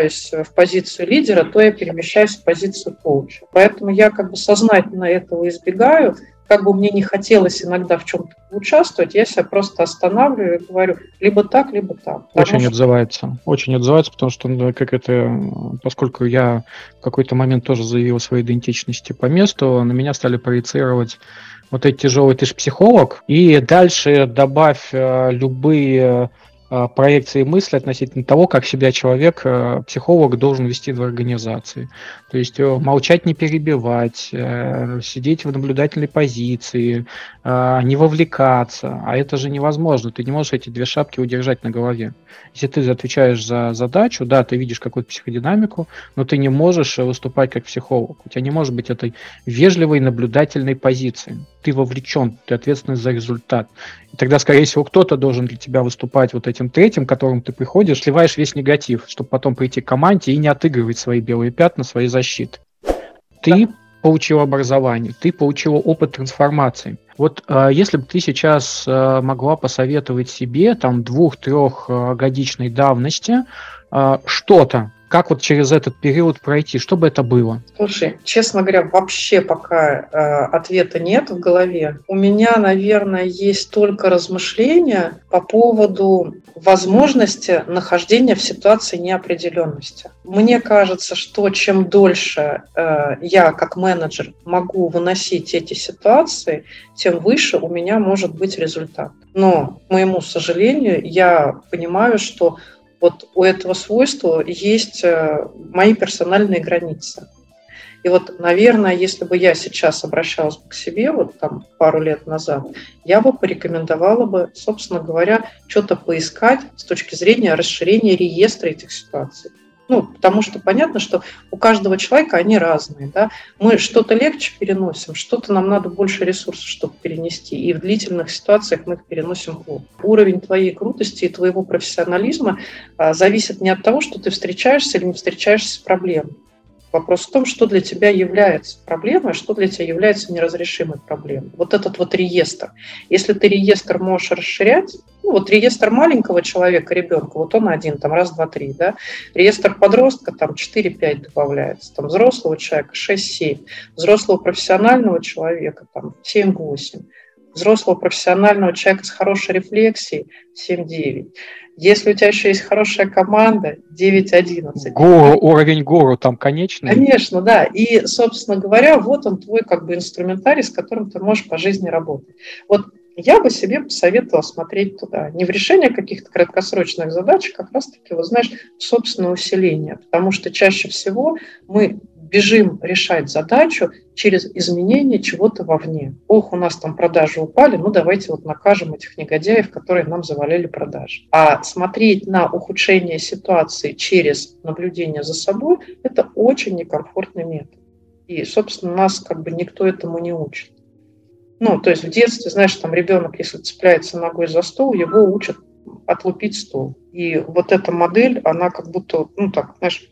перемещаюсь в позицию лидера, то я перемещаюсь в позицию коуча. Поэтому я как бы сознательно этого избегаю, как бы мне не хотелось иногда в чем-то участвовать, я себя просто останавливаю и говорю, либо так, либо так. Очень что... отзывается. Очень отзывается, потому что как это, поскольку я в какой-то момент тоже заявил своей идентичности по месту, на меня стали проецировать вот эти тяжелые, ты же психолог, и дальше добавь э, любые проекции мысли относительно того, как себя человек, э, психолог должен вести в организации. То есть э, молчать, не перебивать, сидеть в наблюдательной позиции, не вовлекаться. А это же невозможно. Ты не можешь эти две шапки удержать на голове. Если ты отвечаешь за задачу, да, ты видишь какую-то психодинамику, но ты не можешь выступать как психолог. У тебя не может быть этой вежливой наблюдательной позиции. Ты вовлечен, ты ответственный за результат. И тогда, скорее всего, кто-то должен для тебя выступать вот этим третьим, к которому ты приходишь, сливаешь весь негатив, чтобы потом прийти к команде и не отыгрывать свои белые пятна, свои защиты. Ты да. получил образование, ты получил опыт трансформации. Вот э, если бы ты сейчас э, могла посоветовать себе там двух-трех э, годичной давности э, что-то, как вот через этот период пройти? Что бы это было? Слушай, честно говоря, вообще пока э, ответа нет в голове. У меня, наверное, есть только размышления по поводу возможности нахождения в ситуации неопределенности. Мне кажется, что чем дольше э, я как менеджер могу выносить эти ситуации, тем выше у меня может быть результат. Но, к моему сожалению, я понимаю, что вот у этого свойства есть э, мои персональные границы. И вот, наверное, если бы я сейчас обращалась к себе, вот там пару лет назад, я бы порекомендовала бы, собственно говоря, что-то поискать с точки зрения расширения реестра этих ситуаций. Ну, потому что понятно, что у каждого человека они разные. Да? Мы что-то легче переносим, что-то нам надо больше ресурсов, чтобы перенести. И в длительных ситуациях мы их переносим плохо. Уровень твоей крутости и твоего профессионализма а, зависит не от того, что ты встречаешься или не встречаешься с проблемой. Вопрос в том, что для тебя является проблемой, а что для тебя является неразрешимой проблемой. Вот этот вот реестр. Если ты реестр можешь расширять, ну, вот реестр маленького человека, ребенка, вот он один, там раз, два, три, да. Реестр подростка, там 4-5 добавляется, там взрослого человека 6-7, взрослого профессионального человека, там 7-8, взрослого профессионального человека с хорошей рефлексией 7-9. Если у тебя еще есть хорошая команда, 9-11. Гору, уровень гору там конечный. Конечно, да. И, собственно говоря, вот он твой как бы инструментарий, с которым ты можешь по жизни работать. Вот я бы себе посоветовала смотреть туда. Не в решение каких-то краткосрочных задач, а как раз-таки, вот знаешь, собственное усиление. Потому что чаще всего мы бежим решать задачу через изменение чего-то вовне. Ох, у нас там продажи упали, ну давайте вот накажем этих негодяев, которые нам завалили продажи. А смотреть на ухудшение ситуации через наблюдение за собой – это очень некомфортный метод. И, собственно, нас как бы никто этому не учит. Ну, то есть в детстве, знаешь, там ребенок, если цепляется ногой за стол, его учат отлупить стол. И вот эта модель, она как будто, ну так, знаешь,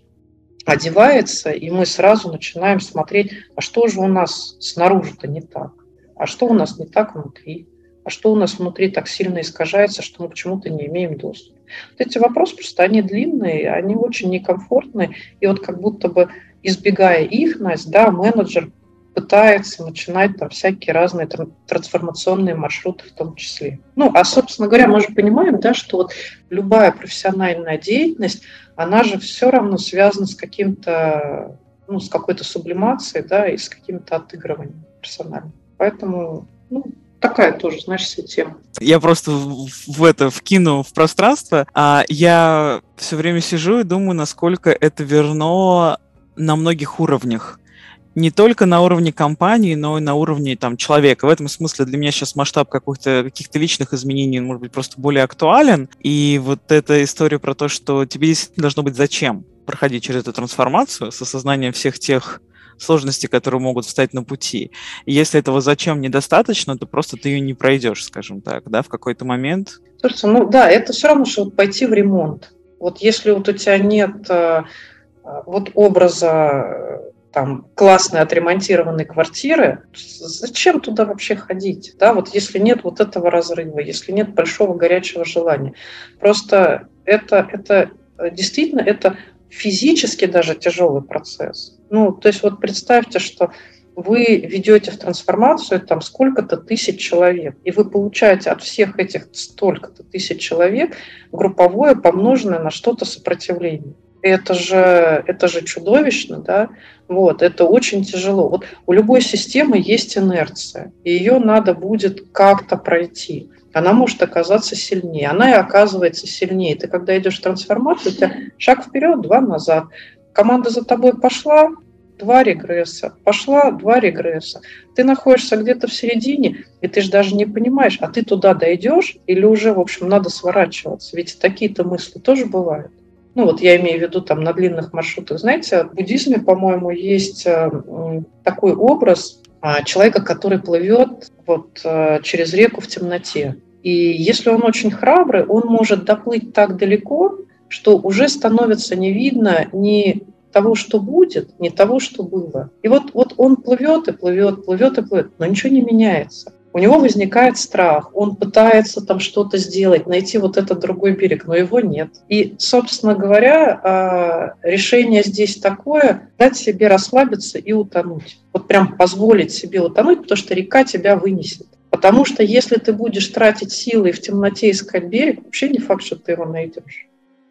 одевается, и мы сразу начинаем смотреть, а что же у нас снаружи-то не так, а что у нас не так внутри, а что у нас внутри так сильно искажается, что мы почему-то не имеем доступа. Вот эти вопросы просто, они длинные, они очень некомфортные, и вот как будто бы избегая их, Настя, да, менеджер пытается начинать там всякие разные трансформационные маршруты в том числе. Ну, а, собственно говоря, мы же понимаем, да, что вот любая профессиональная деятельность, она же все равно связана с каким-то, ну, с какой-то сублимацией, да, и с каким-то отыгрыванием персональным. Поэтому, ну, такая тоже, знаешь, себе тема. Я просто в это вкину в пространство. А я все время сижу и думаю, насколько это верно на многих уровнях не только на уровне компании, но и на уровне там, человека. В этом смысле для меня сейчас масштаб каких-то каких-то личных изменений может быть просто более актуален. И вот эта история про то, что тебе действительно должно быть зачем проходить через эту трансформацию с осознанием всех тех сложностей, которые могут встать на пути. И если этого зачем недостаточно, то просто ты ее не пройдешь, скажем так, да, в какой-то момент. Слушайте, ну да, это все равно, что пойти в ремонт. Вот если вот у тебя нет э, вот образа там классные отремонтированные квартиры, зачем туда вообще ходить? Да, вот если нет вот этого разрыва, если нет большого горячего желания. Просто это, это действительно это физически даже тяжелый процесс. Ну, то есть вот представьте, что вы ведете в трансформацию там сколько-то тысяч человек, и вы получаете от всех этих столько-то тысяч человек групповое помноженное на что-то сопротивление. Это же, это же чудовищно, да? Вот, это очень тяжело. Вот у любой системы есть инерция, и ее надо будет как-то пройти. Она может оказаться сильнее, она и оказывается сильнее. Ты когда идешь в трансформацию, у тебя шаг вперед, два назад. Команда за тобой пошла, два регресса, пошла, два регресса. Ты находишься где-то в середине, и ты же даже не понимаешь, а ты туда дойдешь или уже, в общем, надо сворачиваться. Ведь такие-то мысли тоже бывают. Ну вот я имею в виду там на длинных маршрутах. Знаете, в буддизме, по-моему, есть э, такой образ а, человека, который плывет вот э, через реку в темноте. И если он очень храбрый, он может доплыть так далеко, что уже становится не видно ни того, что будет, ни того, что было. И вот, вот он плывет и плывет, плывет и плывет, но ничего не меняется у него возникает страх, он пытается там что-то сделать, найти вот этот другой берег, но его нет. И, собственно говоря, а, решение здесь такое – дать себе расслабиться и утонуть. Вот прям позволить себе утонуть, потому что река тебя вынесет. Потому что если ты будешь тратить силы в темноте искать берег, вообще не факт, что ты его найдешь.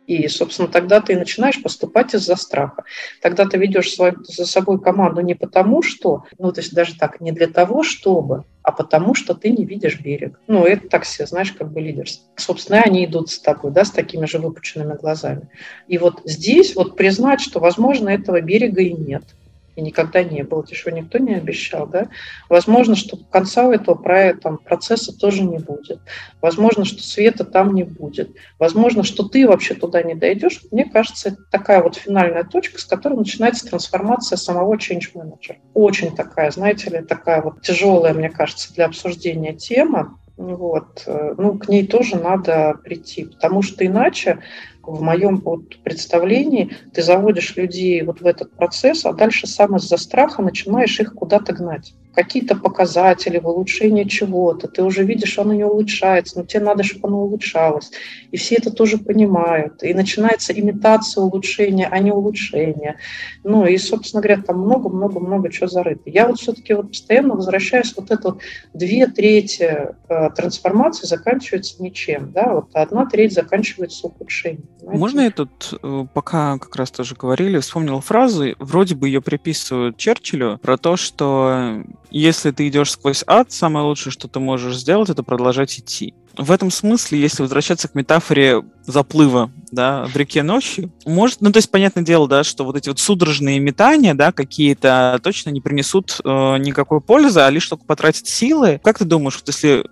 И, собственно, тогда ты начинаешь поступать из-за страха. Тогда ты ведешь свою, за собой команду не потому, что, ну, то есть даже так, не для того, чтобы, а потому что ты не видишь берег. Ну, это так все, знаешь, как бы лидерство. Собственно, они идут с тобой, да, с такими же выпученными глазами. И вот здесь вот признать, что, возможно, этого берега и нет – и никогда не было, еще никто не обещал, да, возможно, что конца у этого там, процесса тоже не будет, возможно, что света там не будет, возможно, что ты вообще туда не дойдешь. Мне кажется, это такая вот финальная точка, с которой начинается трансформация самого change manager. Очень такая, знаете ли, такая вот тяжелая, мне кажется, для обсуждения тема, вот, э, ну, к ней тоже надо прийти, потому что иначе в моем вот представлении ты заводишь людей вот в этот процесс, а дальше сам из-за страха начинаешь их куда-то гнать какие-то показатели в улучшении чего-то, ты уже видишь, оно не улучшается, но тебе надо, чтобы оно улучшалось. И все это тоже понимают. И начинается имитация улучшения, а не улучшения. Ну и, собственно говоря, там много-много-много чего зарыто. Я вот все-таки вот постоянно возвращаюсь, вот это вот две трети э, трансформации заканчивается ничем, да, вот одна треть заканчивается ухудшением. Понимаете? Можно я тут, э, пока как раз тоже говорили, вспомнил фразу, вроде бы ее приписывают Черчиллю, про то, что если ты идешь сквозь ад, самое лучшее, что ты можешь сделать, это продолжать идти. В этом смысле, если возвращаться к метафоре заплыва да, в реке ночью, может, ну то есть понятное дело, да, что вот эти вот судорожные метания, да, какие-то точно не принесут э, никакой пользы, а лишь только потратить силы. Как ты думаешь, вот если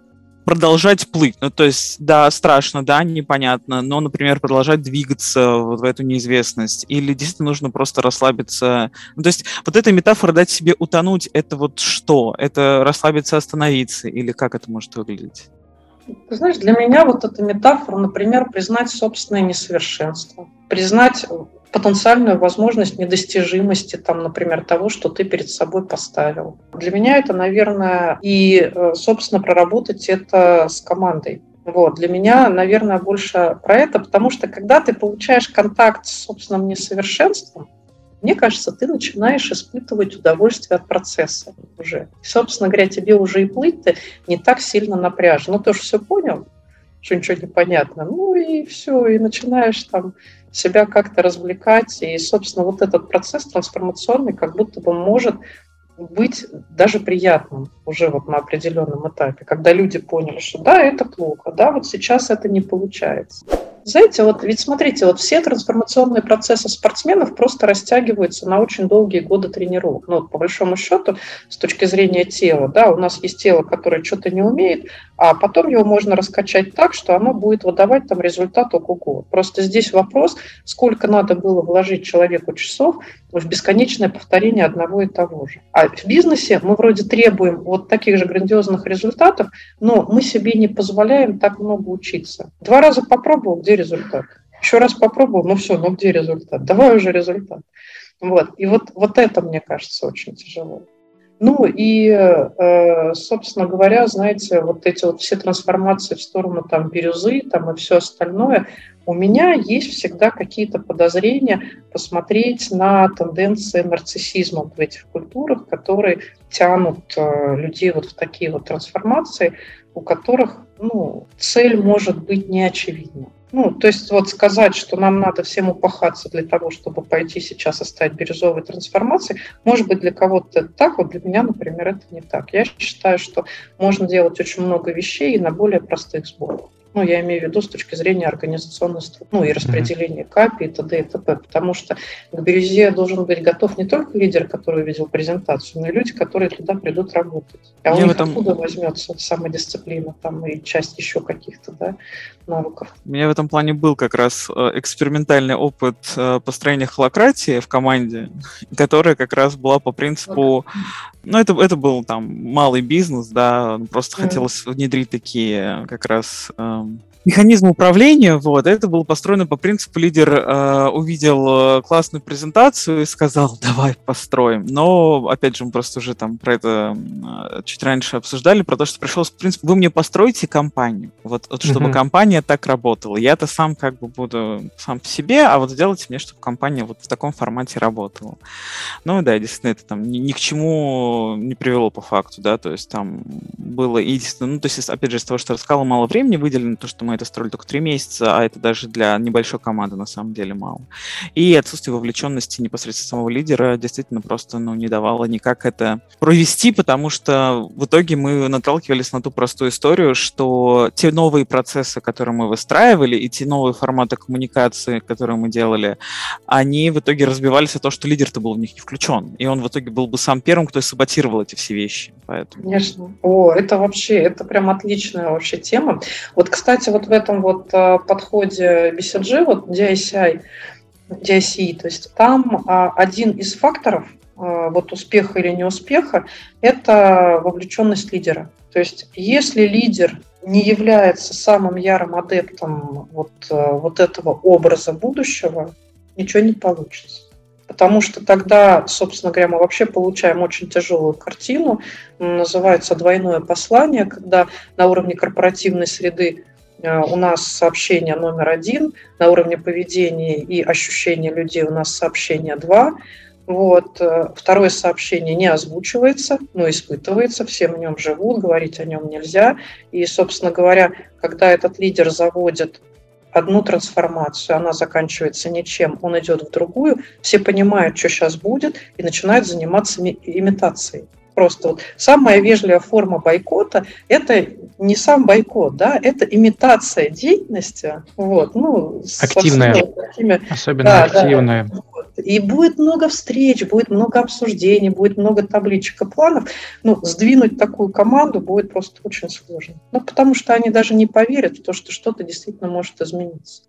продолжать плыть. Ну, то есть, да, страшно, да, непонятно, но, например, продолжать двигаться вот в эту неизвестность. Или действительно нужно просто расслабиться. Ну, то есть, вот эта метафора дать себе утонуть, это вот что? Это расслабиться, остановиться? Или как это может выглядеть? Ты знаешь, для меня вот эта метафора, например, признать собственное несовершенство, признать потенциальную возможность недостижимости, там, например, того, что ты перед собой поставил. Для меня это, наверное, и, э, собственно, проработать это с командой. Вот. Для меня, наверное, больше про это, потому что когда ты получаешь контакт с собственным несовершенством, мне кажется, ты начинаешь испытывать удовольствие от процесса уже. И, собственно говоря, тебе уже и плыть-то не так сильно напряжно. Ну, ты же все понял, что ничего не понятно. Ну и все, и начинаешь там себя как-то развлекать. И, собственно, вот этот процесс трансформационный как будто бы может быть даже приятным уже вот на определенном этапе, когда люди поняли, что да, это плохо, да, вот сейчас это не получается. Знаете, вот ведь смотрите, вот все трансформационные процессы спортсменов просто растягиваются на очень долгие годы тренировок. Ну, вот, по большому счету, с точки зрения тела, да, у нас есть тело, которое что-то не умеет, а потом его можно раскачать так, что оно будет выдавать там результат ого-го. Просто здесь вопрос, сколько надо было вложить человеку часов в бесконечное повторение одного и того же. А в бизнесе мы вроде требуем вот таких же грандиозных результатов, но мы себе не позволяем так много учиться. Два раза попробовал, где результат? Еще раз попробовал, ну все, ну где результат? Давай уже результат. Вот. И вот, вот это, мне кажется, очень тяжело. Ну и, э, собственно говоря, знаете, вот эти вот все трансформации в сторону там бирюзы там и все остальное, у меня есть всегда какие-то подозрения посмотреть на тенденции нарциссизма в этих культурах, которые тянут э, людей вот в такие вот трансформации, у которых ну, цель может быть неочевидна. Ну, то есть вот сказать, что нам надо всем упахаться для того, чтобы пойти сейчас и стать бирюзовой трансформацией, может быть, для кого-то так, вот для меня, например, это не так. Я считаю, что можно делать очень много вещей и на более простых сборах. Ну, я имею в виду с точки зрения организационной структуры, ну, и распределения mm-hmm. КАПИ и т.д. и т.п. Потому что к Бирюзе должен быть готов не только лидер, который увидел презентацию, но и люди, которые туда придут работать. А я у них этом... откуда возьмется самодисциплина там и часть еще каких-то да, навыков. У меня в этом плане был как раз э, экспериментальный опыт э, построения холократии в команде, которая как раз была по принципу ну, это, это был там малый бизнес, да, просто mm. хотелось внедрить такие как раз эм, механизм управления, вот, это было построено по принципу лидер э, увидел э, классную презентацию и сказал, давай построим. Но, опять же, мы просто уже там про это э, чуть раньше обсуждали, про то, что пришел в принципе, вы мне построите компанию, вот, вот чтобы mm-hmm. компания так работала. Я-то сам как бы буду сам по себе, а вот сделайте мне, чтобы компания вот в таком формате работала. Ну да, действительно, это там ни, ни к чему не привело по факту, да, то есть там было единственное, ну, то есть, опять же, из того, что рассказала, мало времени выделено, то, что мы это строили только три месяца, а это даже для небольшой команды на самом деле мало. И отсутствие вовлеченности непосредственно самого лидера действительно просто ну, не давало никак это провести, потому что в итоге мы наталкивались на ту простую историю, что те новые процессы, которые мы выстраивали, и те новые форматы коммуникации, которые мы делали, они в итоге разбивались о то, что лидер-то был в них не включен. И он в итоге был бы сам первым, кто саботировал эти все вещи. Поэтому... Конечно. О, это вообще, это прям отличная вообще тема. Вот, кстати, вот в этом вот э, подходе BCG, вот DICI, DICE, то есть там а, один из факторов а, вот успеха или неуспеха – это вовлеченность лидера. То есть если лидер не является самым ярым адептом вот, вот этого образа будущего, ничего не получится потому что тогда, собственно говоря, мы вообще получаем очень тяжелую картину, называется двойное послание, когда на уровне корпоративной среды у нас сообщение номер один, на уровне поведения и ощущения людей у нас сообщение два, вот. Э, второе сообщение не озвучивается, но испытывается, все в нем живут, говорить о нем нельзя. И, собственно говоря, когда этот лидер заводит одну трансформацию, она заканчивается ничем, он идет в другую, все понимают, что сейчас будет, и начинают заниматься имитацией. Просто вот самая вежливая форма бойкота – это не сам бойкот, да, это имитация деятельности, вот, ну, активная, такими, особенно да, активная. Да, и будет много встреч, будет много обсуждений, будет много табличек и планов. Ну, сдвинуть такую команду будет просто очень сложно. Ну, потому что они даже не поверят в то, что что-то действительно может измениться.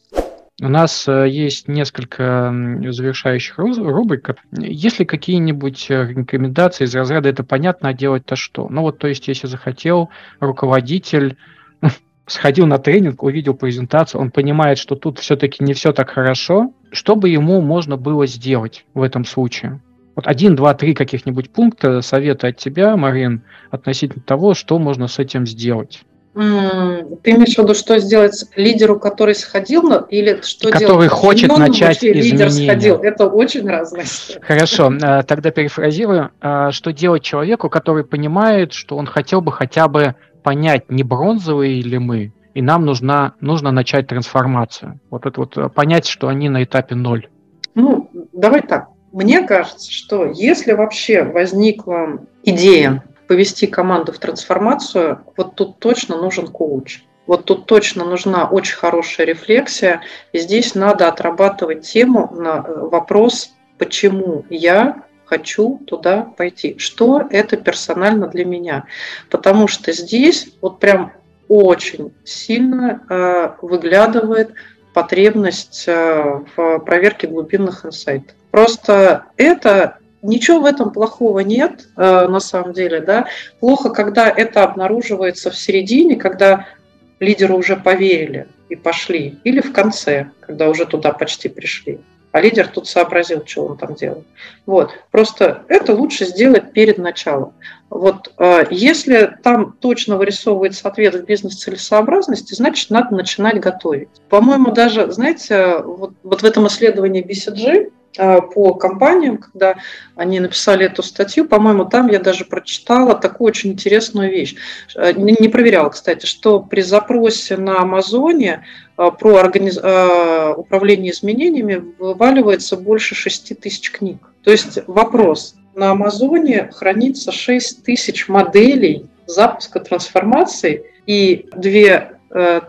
У нас э, есть несколько завершающих рубрик. Есть ли какие-нибудь э, рекомендации из разряда «это понятно, а делать-то что?» Ну вот, то есть, если захотел руководитель сходил на тренинг, увидел презентацию, он понимает, что тут все-таки не все так хорошо, что бы ему можно было сделать в этом случае? Вот один, два, три каких-нибудь пункта совета от тебя, Марин, относительно того, что можно с этим сделать. Ты имеешь в виду, что сделать лидеру, который сходил, или что который делать? хочет начать изменения. Лидер сходил. Это очень разное. Хорошо, э, тогда перефразирую. Э, что делать человеку, который понимает, что он хотел бы хотя бы понять, не бронзовые ли мы, и нам нужна, нужно начать трансформацию. Вот это вот э, понять, что они на этапе ноль. Ну, давай так. Мне кажется, что если вообще возникла идея повести команду в трансформацию, вот тут точно нужен коуч. Вот тут точно нужна очень хорошая рефлексия. И здесь надо отрабатывать тему на э, вопрос, почему я хочу туда пойти. Что это персонально для меня? Потому что здесь вот прям очень сильно э, выглядывает потребность э, в проверке глубинных инсайтов. Просто это Ничего в этом плохого нет, э, на самом деле. Да? Плохо, когда это обнаруживается в середине, когда лидеры уже поверили и пошли, или в конце, когда уже туда почти пришли а лидер тут сообразил, что он там делает. Вот. Просто это лучше сделать перед началом. Вот э, если там точно вырисовывается ответ в бизнес-целесообразности, значит, надо начинать готовить. По-моему, даже, знаете, вот, вот в этом исследовании BCG по компаниям, когда они написали эту статью, по-моему, там я даже прочитала такую очень интересную вещь. Э, не проверяла, кстати, что при запросе на Амазоне э, про организ... управление изменениями вываливается больше 6 тысяч книг. То есть вопрос, на Амазоне хранится 6 тысяч моделей запуска трансформации, и две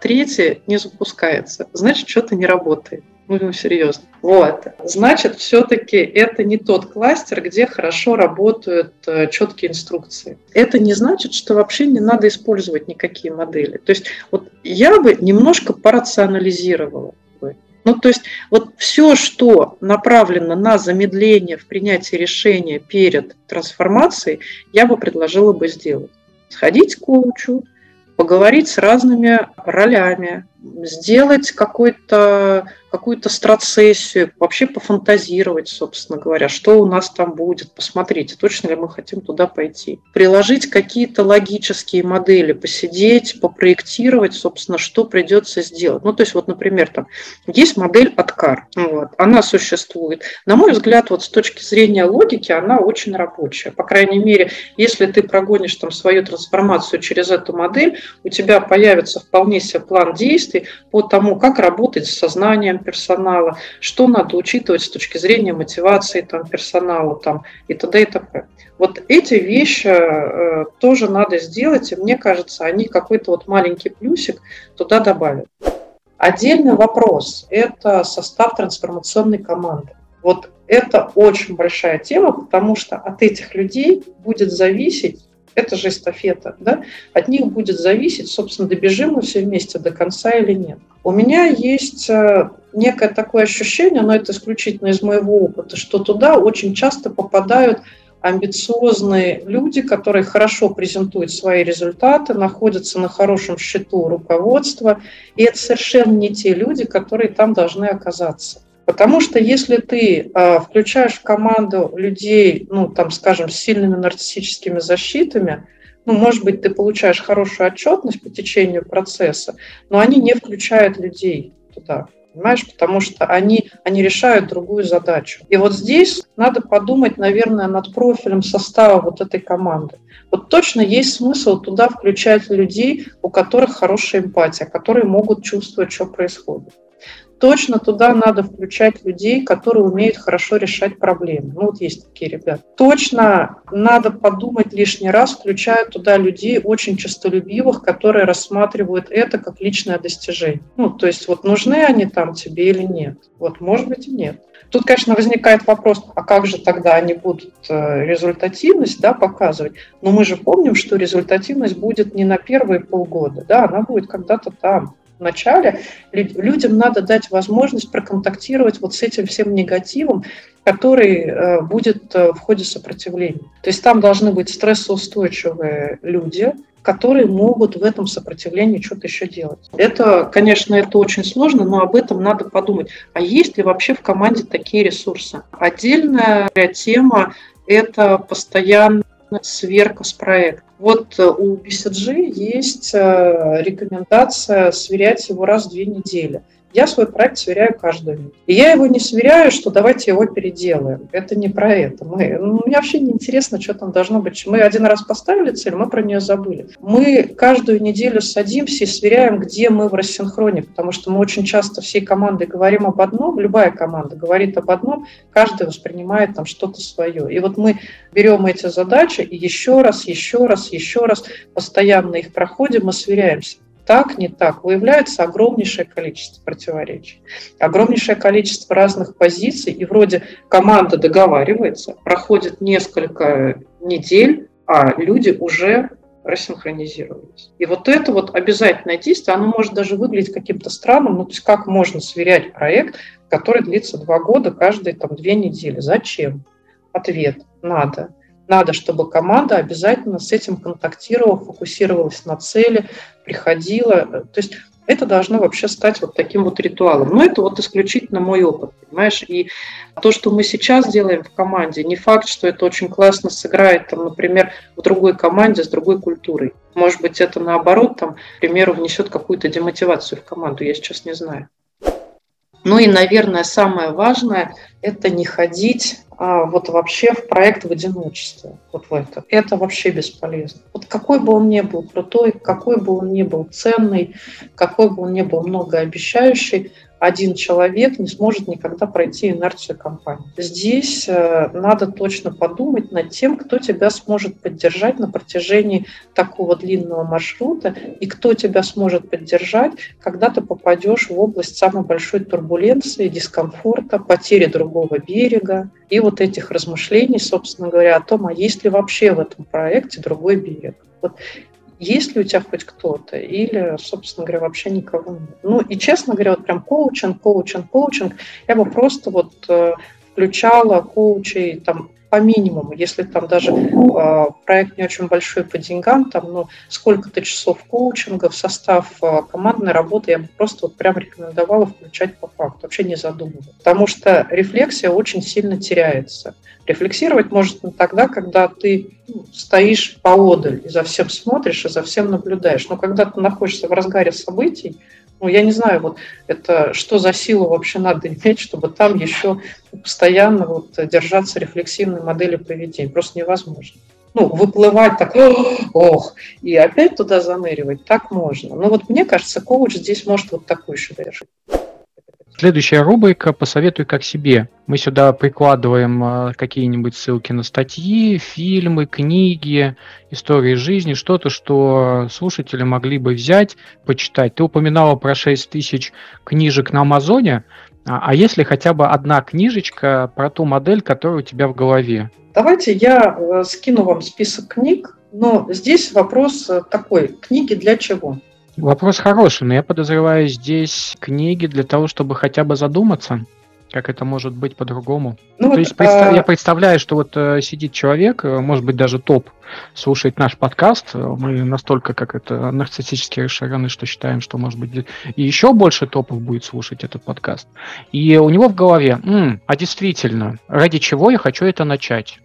трети не запускается. Значит, что-то не работает будем серьезно. Вот. Значит, все-таки это не тот кластер, где хорошо работают э, четкие инструкции. Это не значит, что вообще не надо использовать никакие модели. То есть вот я бы немножко порационализировала. Ну, то есть вот все, что направлено на замедление в принятии решения перед трансформацией, я бы предложила бы сделать. Сходить к коучу, поговорить с разными ролями, сделать какой-то какую-то страцессию, вообще пофантазировать, собственно говоря, что у нас там будет, посмотреть, точно ли мы хотим туда пойти. Приложить какие-то логические модели, посидеть, попроектировать, собственно, что придется сделать. Ну, то есть, вот, например, там есть модель Откар, вот, она существует. На мой взгляд, вот с точки зрения логики, она очень рабочая. По крайней мере, если ты прогонишь там свою трансформацию через эту модель, у тебя появится вполне себе план действий, действий по тому, как работать с сознанием персонала, что надо учитывать с точки зрения мотивации там, персонала там, и т.д. и т.п. Вот эти вещи э, тоже надо сделать, и мне кажется, они какой-то вот маленький плюсик туда добавят. Отдельный вопрос – это состав трансформационной команды. Вот это очень большая тема, потому что от этих людей будет зависеть это же эстафета, да, от них будет зависеть, собственно, добежим мы все вместе до конца или нет. У меня есть э, некое такое ощущение, но это исключительно из моего опыта, что туда очень часто попадают амбициозные люди, которые хорошо презентуют свои результаты, находятся на хорошем счету руководства, и это совершенно не те люди, которые там должны оказаться. Потому что если ты э, включаешь в команду людей, ну, там, скажем, с сильными нарциссическими защитами, ну, может быть, ты получаешь хорошую отчетность по течению процесса, но они не включают людей туда, понимаешь, потому что они, они решают другую задачу. И вот здесь надо подумать, наверное, над профилем состава вот этой команды. Вот точно есть смысл туда включать людей, у которых хорошая эмпатия, которые могут чувствовать, что происходит. Точно туда надо включать людей, которые умеют хорошо решать проблемы. Ну вот есть такие ребята. Точно надо подумать лишний раз, включая туда людей очень честолюбивых, которые рассматривают это как личное достижение. Ну, то есть вот нужны они там тебе или нет. Вот может быть и нет. Тут, конечно, возникает вопрос, а как же тогда они будут э, результативность да, показывать? Но мы же помним, что результативность будет не на первые полгода, да, она будет когда-то там в начале, людям надо дать возможность проконтактировать вот с этим всем негативом, который э, будет э, в ходе сопротивления. То есть там должны быть стрессоустойчивые люди, которые могут в этом сопротивлении что-то еще делать. Это, конечно, это очень сложно, но об этом надо подумать. А есть ли вообще в команде такие ресурсы? Отдельная тема – это постоянная сверка с проекта. Вот э, у BCG есть э, рекомендация сверять его раз в две недели. Я свой проект сверяю каждую неделю. И я его не сверяю, что давайте его переделаем. Это не про это. Мы, ну, мне вообще не интересно, что там должно быть. Мы один раз поставили цель, мы про нее забыли. Мы каждую неделю садимся и сверяем, где мы в рассинхроне, потому что мы очень часто всей командой говорим об одном, любая команда говорит об одном, каждый воспринимает там что-то свое. И вот мы берем эти задачи и еще раз, еще раз, еще раз постоянно их проходим и сверяемся так, не так, выявляется огромнейшее количество противоречий, огромнейшее количество разных позиций, и вроде команда договаривается, проходит несколько недель, а люди уже рассинхронизировались. И вот это вот обязательное действие, оно может даже выглядеть каким-то странным, ну то есть как можно сверять проект, который длится два года, каждые там две недели. Зачем? Ответ – надо. Надо, чтобы команда обязательно с этим контактировала, фокусировалась на цели, приходила. То есть это должно вообще стать вот таким вот ритуалом. Но это вот исключительно мой опыт, понимаешь? И то, что мы сейчас делаем в команде, не факт, что это очень классно сыграет, там, например, в другой команде с другой культурой. Может быть, это наоборот, там, к примеру, внесет какую-то демотивацию в команду, я сейчас не знаю. Ну и, наверное, самое важное – это не ходить а, вот вообще в проект в одиночестве, вот в это. Это вообще бесполезно. Вот какой бы он ни был крутой, какой бы он ни был ценный, какой бы он ни был многообещающий, один человек не сможет никогда пройти инерцию компании. Здесь э, надо точно подумать над тем, кто тебя сможет поддержать на протяжении такого длинного маршрута и кто тебя сможет поддержать, когда ты попадешь в область самой большой турбуленции, дискомфорта, потери другого берега и вот этих размышлений, собственно говоря, о том, а есть ли вообще в этом проекте другой берег. Вот есть ли у тебя хоть кто-то, или, собственно говоря, вообще никого нет. Ну и, честно говоря, вот прям коучинг, коучинг, коучинг, я бы просто вот э, включала коучей там по минимуму, если там даже э, проект не очень большой по деньгам, там, ну, сколько-то часов коучинга в состав э, командной работы, я бы просто вот прям рекомендовала включать по факту, вообще не задумываясь. Потому что рефлексия очень сильно теряется. Рефлексировать можно тогда, когда ты ну, стоишь поодаль и за всем смотришь, и за всем наблюдаешь. Но когда ты находишься в разгаре событий, ну, я не знаю, вот это что за силу вообще надо иметь, чтобы там еще постоянно вот держаться рефлексивной модели поведения. Просто невозможно. Ну, выплывать так, ох, и опять туда заныривать, так можно. Но вот мне кажется, коуч здесь может вот такую еще решить. Следующая рубрика «Посоветуй как себе». Мы сюда прикладываем а, какие-нибудь ссылки на статьи, фильмы, книги, истории жизни, что-то, что слушатели могли бы взять, почитать. Ты упоминала про 6 тысяч книжек на Амазоне, а, а если хотя бы одна книжечка про ту модель, которая у тебя в голове? Давайте я э, скину вам список книг, но здесь вопрос э, такой, книги для чего? Вопрос хороший, но я подозреваю здесь книги для того, чтобы хотя бы задуматься, как это может быть по-другому. Ну, То вот, есть а... я представляю, что вот э, сидит человек, э, может быть даже топ, слушает наш подкаст. Мы настолько как это нарциссически расширены, что считаем, что может быть и еще больше топов будет слушать этот подкаст. И у него в голове, М, а действительно, ради чего я хочу это начать?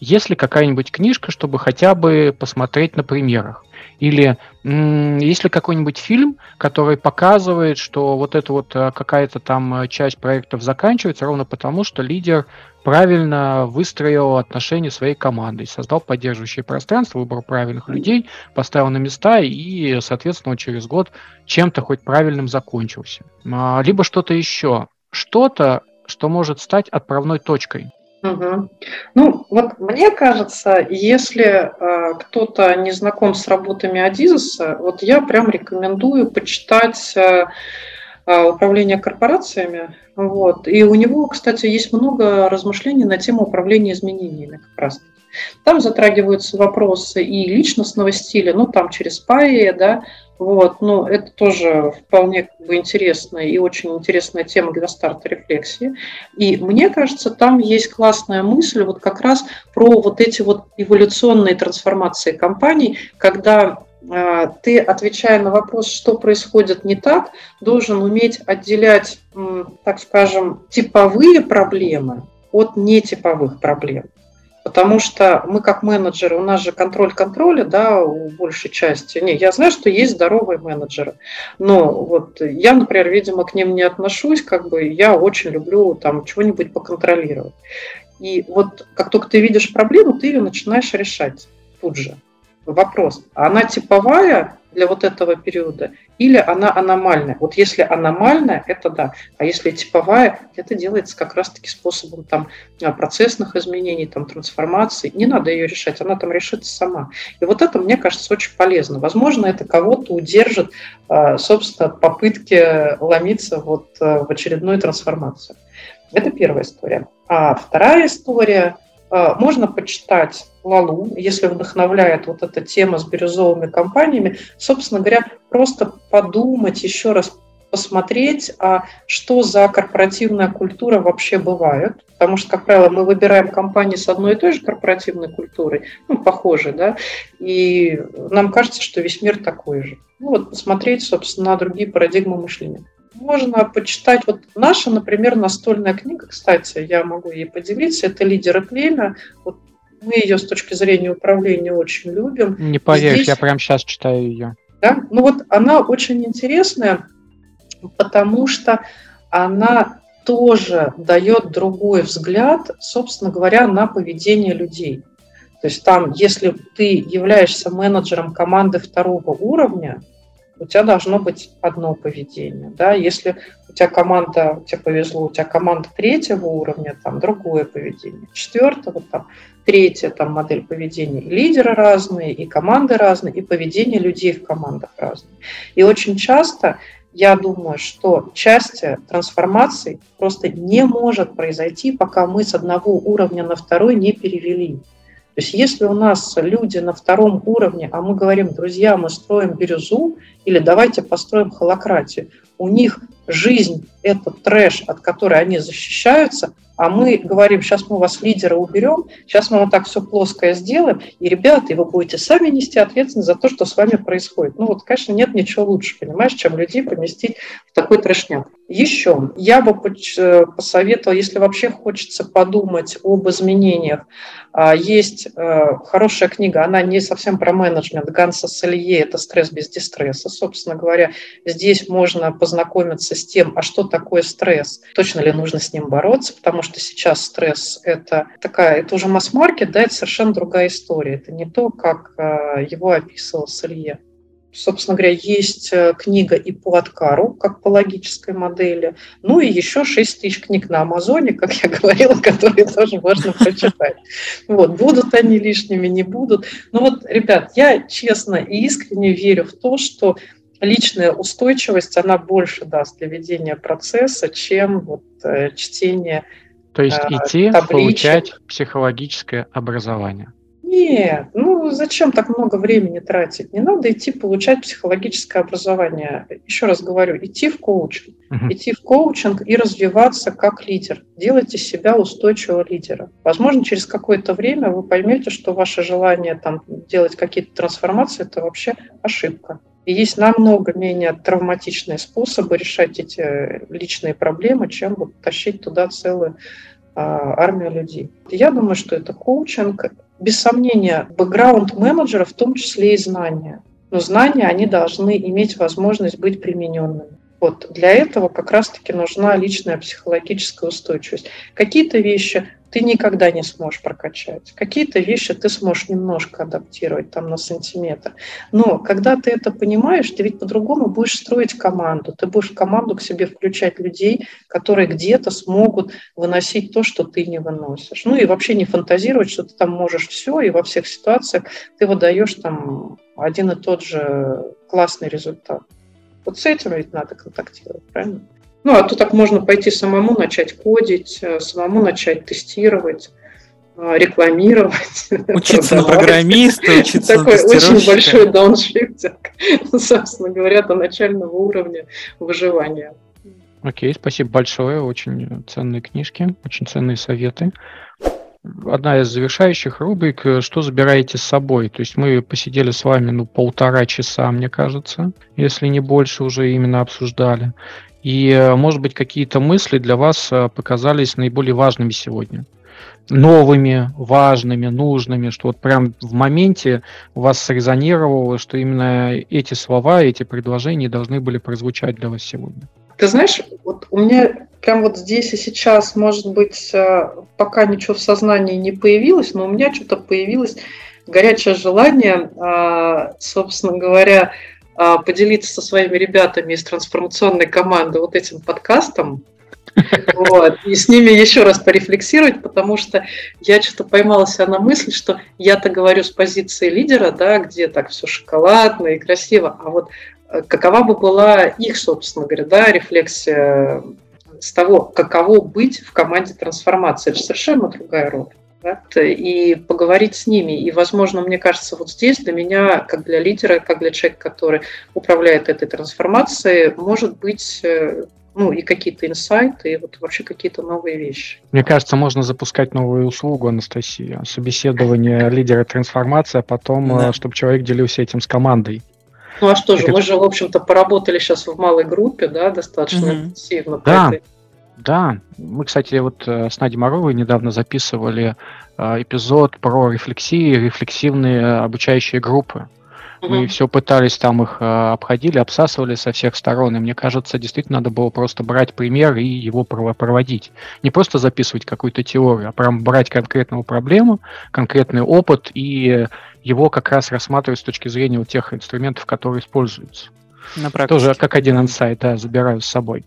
есть ли какая-нибудь книжка, чтобы хотя бы посмотреть на примерах? Или есть ли какой-нибудь фильм, который показывает, что вот эта вот э, какая-то там э, часть проектов заканчивается ровно потому, что лидер правильно выстроил отношения своей командой, создал поддерживающее пространство, выбрал правильных людей, поставил на места и, соответственно, через год чем-то хоть правильным закончился. А, либо что-то еще. Что-то, что может стать отправной точкой. Угу. Ну, вот мне кажется, если э, кто-то не знаком с работами Адизеса, вот я прям рекомендую почитать э, э, управление корпорациями. Вот. И у него, кстати, есть много размышлений на тему управления изменениями как раз. Там затрагиваются вопросы и личностного стиля, ну, там через ПАИ, да, вот, ну, это тоже вполне как бы, интересная и очень интересная тема для старта рефлексии. И мне кажется, там есть классная мысль вот как раз про вот эти вот эволюционные трансформации компаний, когда э, ты, отвечая на вопрос, что происходит не так, должен уметь отделять, э, так скажем, типовые проблемы от нетиповых проблем. Потому что мы как менеджеры, у нас же контроль контроля, да, у большей части. Не, я знаю, что есть здоровые менеджеры, но вот я, например, видимо, к ним не отношусь, как бы я очень люблю там чего-нибудь поконтролировать. И вот как только ты видишь проблему, ты ее начинаешь решать тут же. Вопрос, она типовая для вот этого периода или она аномальная. Вот если аномальная, это да. А если типовая, это делается как раз-таки способом там, а, процессных изменений, там, трансформации. Не надо ее решать, она там решится сама. И вот это, мне кажется, очень полезно. Возможно, это кого-то удержит, а, собственно, от попытки ломиться вот а, в очередную трансформацию. Это первая история. А вторая история можно почитать Лалу, если вдохновляет вот эта тема с бирюзовыми компаниями. Собственно говоря, просто подумать еще раз, посмотреть, а что за корпоративная культура вообще бывает. Потому что, как правило, мы выбираем компании с одной и той же корпоративной культурой, ну, похожей, да, и нам кажется, что весь мир такой же. Ну, вот посмотреть, собственно, на другие парадигмы мышления можно почитать. Вот наша, например, настольная книга, кстати, я могу ей поделиться, это «Лидеры племя». Вот мы ее с точки зрения управления очень любим. Не поверишь, Здесь... я прямо сейчас читаю ее. Да? Ну вот она очень интересная, потому что она тоже дает другой взгляд, собственно говоря, на поведение людей. То есть там, если ты являешься менеджером команды второго уровня, у тебя должно быть одно поведение. Да? Если у тебя команда, тебе повезло, у тебя команда третьего уровня, там другое поведение. Четвертого, там третья там, модель поведения. И лидеры разные, и команды разные, и поведение людей в командах разное. И очень часто я думаю, что часть трансформации просто не может произойти, пока мы с одного уровня на второй не перевели. То есть если у нас люди на втором уровне, а мы говорим, друзья, мы строим бирюзу, или давайте построим холократию, у них жизнь – это трэш, от которой они защищаются, а мы говорим, сейчас мы вас лидера уберем, сейчас мы вот так все плоское сделаем, и, ребята, и вы будете сами нести ответственность за то, что с вами происходит. Ну вот, конечно, нет ничего лучше, понимаешь, чем людей поместить в такой трэшняк. Еще я бы э, посоветовала, если вообще хочется подумать об изменениях, а, есть э, хорошая книга, она не совсем про менеджмент, Ганса Салье, это «Стресс без дистресса». Собственно говоря, здесь можно познакомиться с тем, а что такое стресс, точно ли нужно с ним бороться, потому что сейчас стресс – это такая, это уже масс-маркет, да, это совершенно другая история, это не то, как э, его описывал Салье. Собственно говоря, есть э, книга и по Откару, как по логической модели. Ну и еще 6 тысяч книг на Амазоне, как я говорила, которые тоже можно прочитать. Вот, будут они лишними, не будут. Но вот, ребят, я честно и искренне верю в то, что личная устойчивость, она больше даст для ведения процесса, чем вот э, чтение То есть э, идти табличек. получать психологическое образование. Нет, ну зачем так много времени тратить? Не надо идти получать психологическое образование. Еще раз говорю, идти в коучинг. Uh-huh. Идти в коучинг и развиваться как лидер. Делайте себя устойчивого лидера. Возможно, через какое-то время вы поймете, что ваше желание там, делать какие-то трансформации – это вообще ошибка. И есть намного менее травматичные способы решать эти личные проблемы, чем вот тащить туда целую а, армия людей. Я думаю, что это коучинг. Без сомнения, бэкграунд менеджера, в том числе и знания. Но знания, они должны иметь возможность быть примененными. Вот для этого как раз-таки нужна личная психологическая устойчивость. Какие-то вещи ты никогда не сможешь прокачать. Какие-то вещи ты сможешь немножко адаптировать там на сантиметр. Но когда ты это понимаешь, ты ведь по-другому будешь строить команду. Ты будешь в команду к себе включать людей, которые где-то смогут выносить то, что ты не выносишь. Ну и вообще не фантазировать, что ты там можешь все, и во всех ситуациях ты выдаешь там один и тот же классный результат. Вот с этим ведь надо контактировать, правильно? Ну, а то так можно пойти самому начать кодить, э, самому начать тестировать э, рекламировать. Учиться на программиста, учиться Такой на очень большой дауншифтинг, собственно говоря, до начального уровня выживания. Окей, спасибо большое. Очень ценные книжки, очень ценные советы. Одна из завершающих рубрик «Что забираете с собой?». То есть мы посидели с вами ну, полтора часа, мне кажется, если не больше уже именно обсуждали. И, э, может быть, какие-то мысли для вас э, показались наиболее важными сегодня. Новыми, важными, нужными, что вот прям в моменте вас срезонировало, что именно эти слова, эти предложения должны были прозвучать для вас сегодня. Ты знаешь, вот у меня прям вот здесь и сейчас, может быть, э, пока ничего в сознании не появилось, но у меня что-то появилось горячее желание, собственно говоря, а, поделиться со своими ребятами из трансформационной команды вот этим подкастом. Вот, и с ними еще раз порефлексировать, потому что я что-то поймала себя на мысли, что я-то говорю с позиции лидера, да, где так все шоколадно и красиво, а вот э, какова бы была их, собственно говоря, да, рефлексия с того, каково быть в команде трансформации. Это совершенно другая роль и поговорить с ними. И, возможно, мне кажется, вот здесь для меня, как для лидера, как для человека, который управляет этой трансформацией, может быть э, ну, и какие-то инсайты, и вот вообще какие-то новые вещи. Мне кажется, можно запускать новую услугу, Анастасия, собеседование лидера трансформации, а потом, да. Э, чтобы человек делился этим с командой. Ну а что же, мы же, в общем-то, поработали сейчас в малой группе, да, достаточно угу. интенсивно. Да, этой да, мы, кстати, вот э, с Надей Моровой недавно записывали э, эпизод про рефлексии, рефлексивные обучающие группы. Мы все пытались там их э, обходили, обсасывали со всех сторон, и мне кажется, действительно надо было просто брать пример и его проводить. Не просто записывать какую-то теорию, а прям брать конкретную проблему, конкретный опыт и его как раз рассматривать с точки зрения вот тех инструментов, которые используются. На Тоже как один инсайт, да, забираю с собой.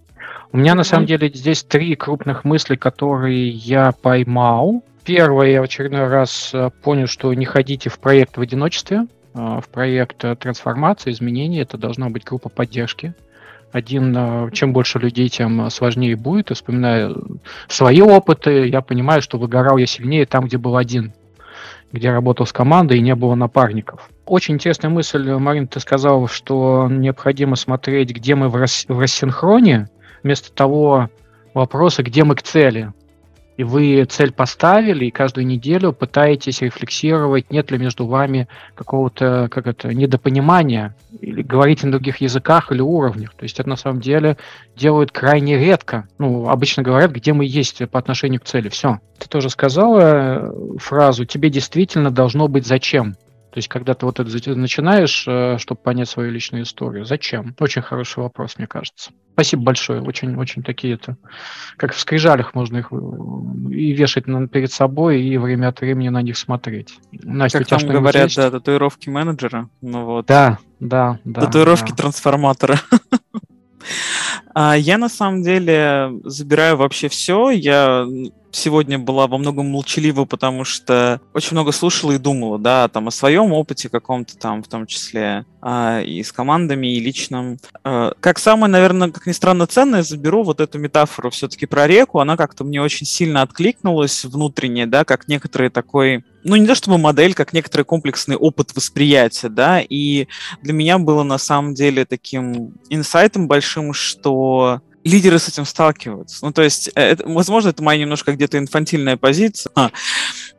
У меня на самом деле здесь три крупных мысли, которые я поймал. Первое, я в очередной раз э, понял, что не ходите в проект в одиночестве, э, в проект э, трансформации, изменений. Это должна быть группа поддержки. Один, чем больше людей, тем сложнее будет. И вспоминая свои опыты, я понимаю, что выгорал я сильнее там, где был один, где работал с командой и не было напарников. Очень интересная мысль, Марин, ты сказал, что необходимо смотреть, где мы в, рас- в рассинхроне, вместо того вопроса, где мы к цели. И вы цель поставили, и каждую неделю пытаетесь рефлексировать, нет ли между вами какого-то как это, недопонимания, или говорите на других языках или уровнях. То есть это на самом деле делают крайне редко. Ну, обычно говорят, где мы есть по отношению к цели. Все. Ты тоже сказала э, фразу «тебе действительно должно быть зачем». То есть, когда ты вот это начинаешь, э, чтобы понять свою личную историю, зачем? Очень хороший вопрос, мне кажется. Спасибо большое. Очень-очень такие это, как в скрижалях можно их э, и вешать перед собой, и время от времени на них смотреть. Настя, как там говорят, есть? да, татуировки менеджера. Ну вот. Да, да, да. Татуировки да. трансформатора. А я на самом деле забираю вообще все. Я сегодня была во многом молчалива, потому что очень много слушала и думала, да, там о своем опыте каком-то там, в том числе а, и с командами, и личном. А, как самое, наверное, как ни странно, ценное, заберу вот эту метафору все-таки про реку. Она как-то мне очень сильно откликнулась внутренне, да, как некоторые такой ну, не то чтобы модель, как некоторый комплексный опыт восприятия, да, и для меня было на самом деле таким инсайтом большим, что лидеры с этим сталкиваются. Ну, то есть, э, это, возможно, это моя немножко где-то инфантильная позиция,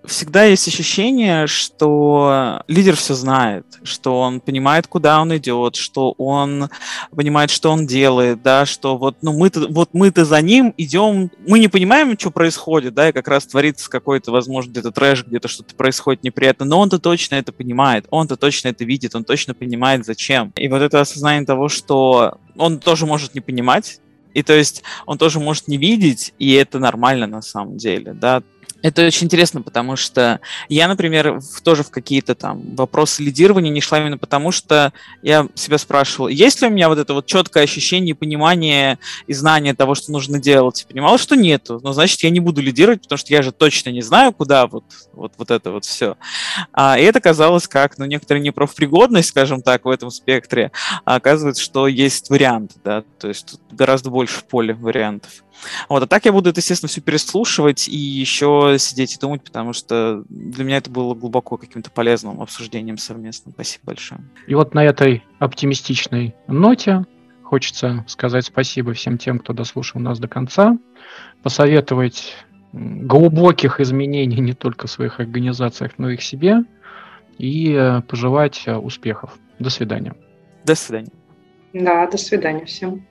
всегда есть ощущение, что лидер все знает, что он понимает, куда он идет, что он понимает, что он делает, да, что вот, ну, мы-то, вот мы-то за ним идем, мы не понимаем, что происходит, да, и как раз творится какой-то, возможно, где-то трэш, где-то что-то происходит неприятно, но он-то точно это понимает, он-то точно это видит, он точно понимает, зачем. И вот это осознание того, что он тоже может не понимать, и то есть он тоже может не видеть, и это нормально на самом деле, да. Это очень интересно, потому что я, например, в, тоже в какие-то там вопросы лидирования не шла именно потому, что я себя спрашивал, есть ли у меня вот это вот четкое ощущение, понимание и знание того, что нужно делать. Понимал, что нету. Но значит, я не буду лидировать, потому что я же точно не знаю, куда вот, вот, вот это вот все. А, и это казалось как, ну, некоторая непрофпригодность, скажем так, в этом спектре. А оказывается, что есть вариант, да, то есть гораздо больше поле вариантов. Вот, а так я буду это, естественно, все переслушивать и еще сидеть и думать, потому что для меня это было глубоко каким-то полезным обсуждением совместным. Спасибо большое. И вот на этой оптимистичной ноте хочется сказать спасибо всем тем, кто дослушал нас до конца, посоветовать глубоких изменений не только в своих организациях, но и в себе, и э, пожелать э, успехов. До свидания. До свидания. Да, до свидания всем.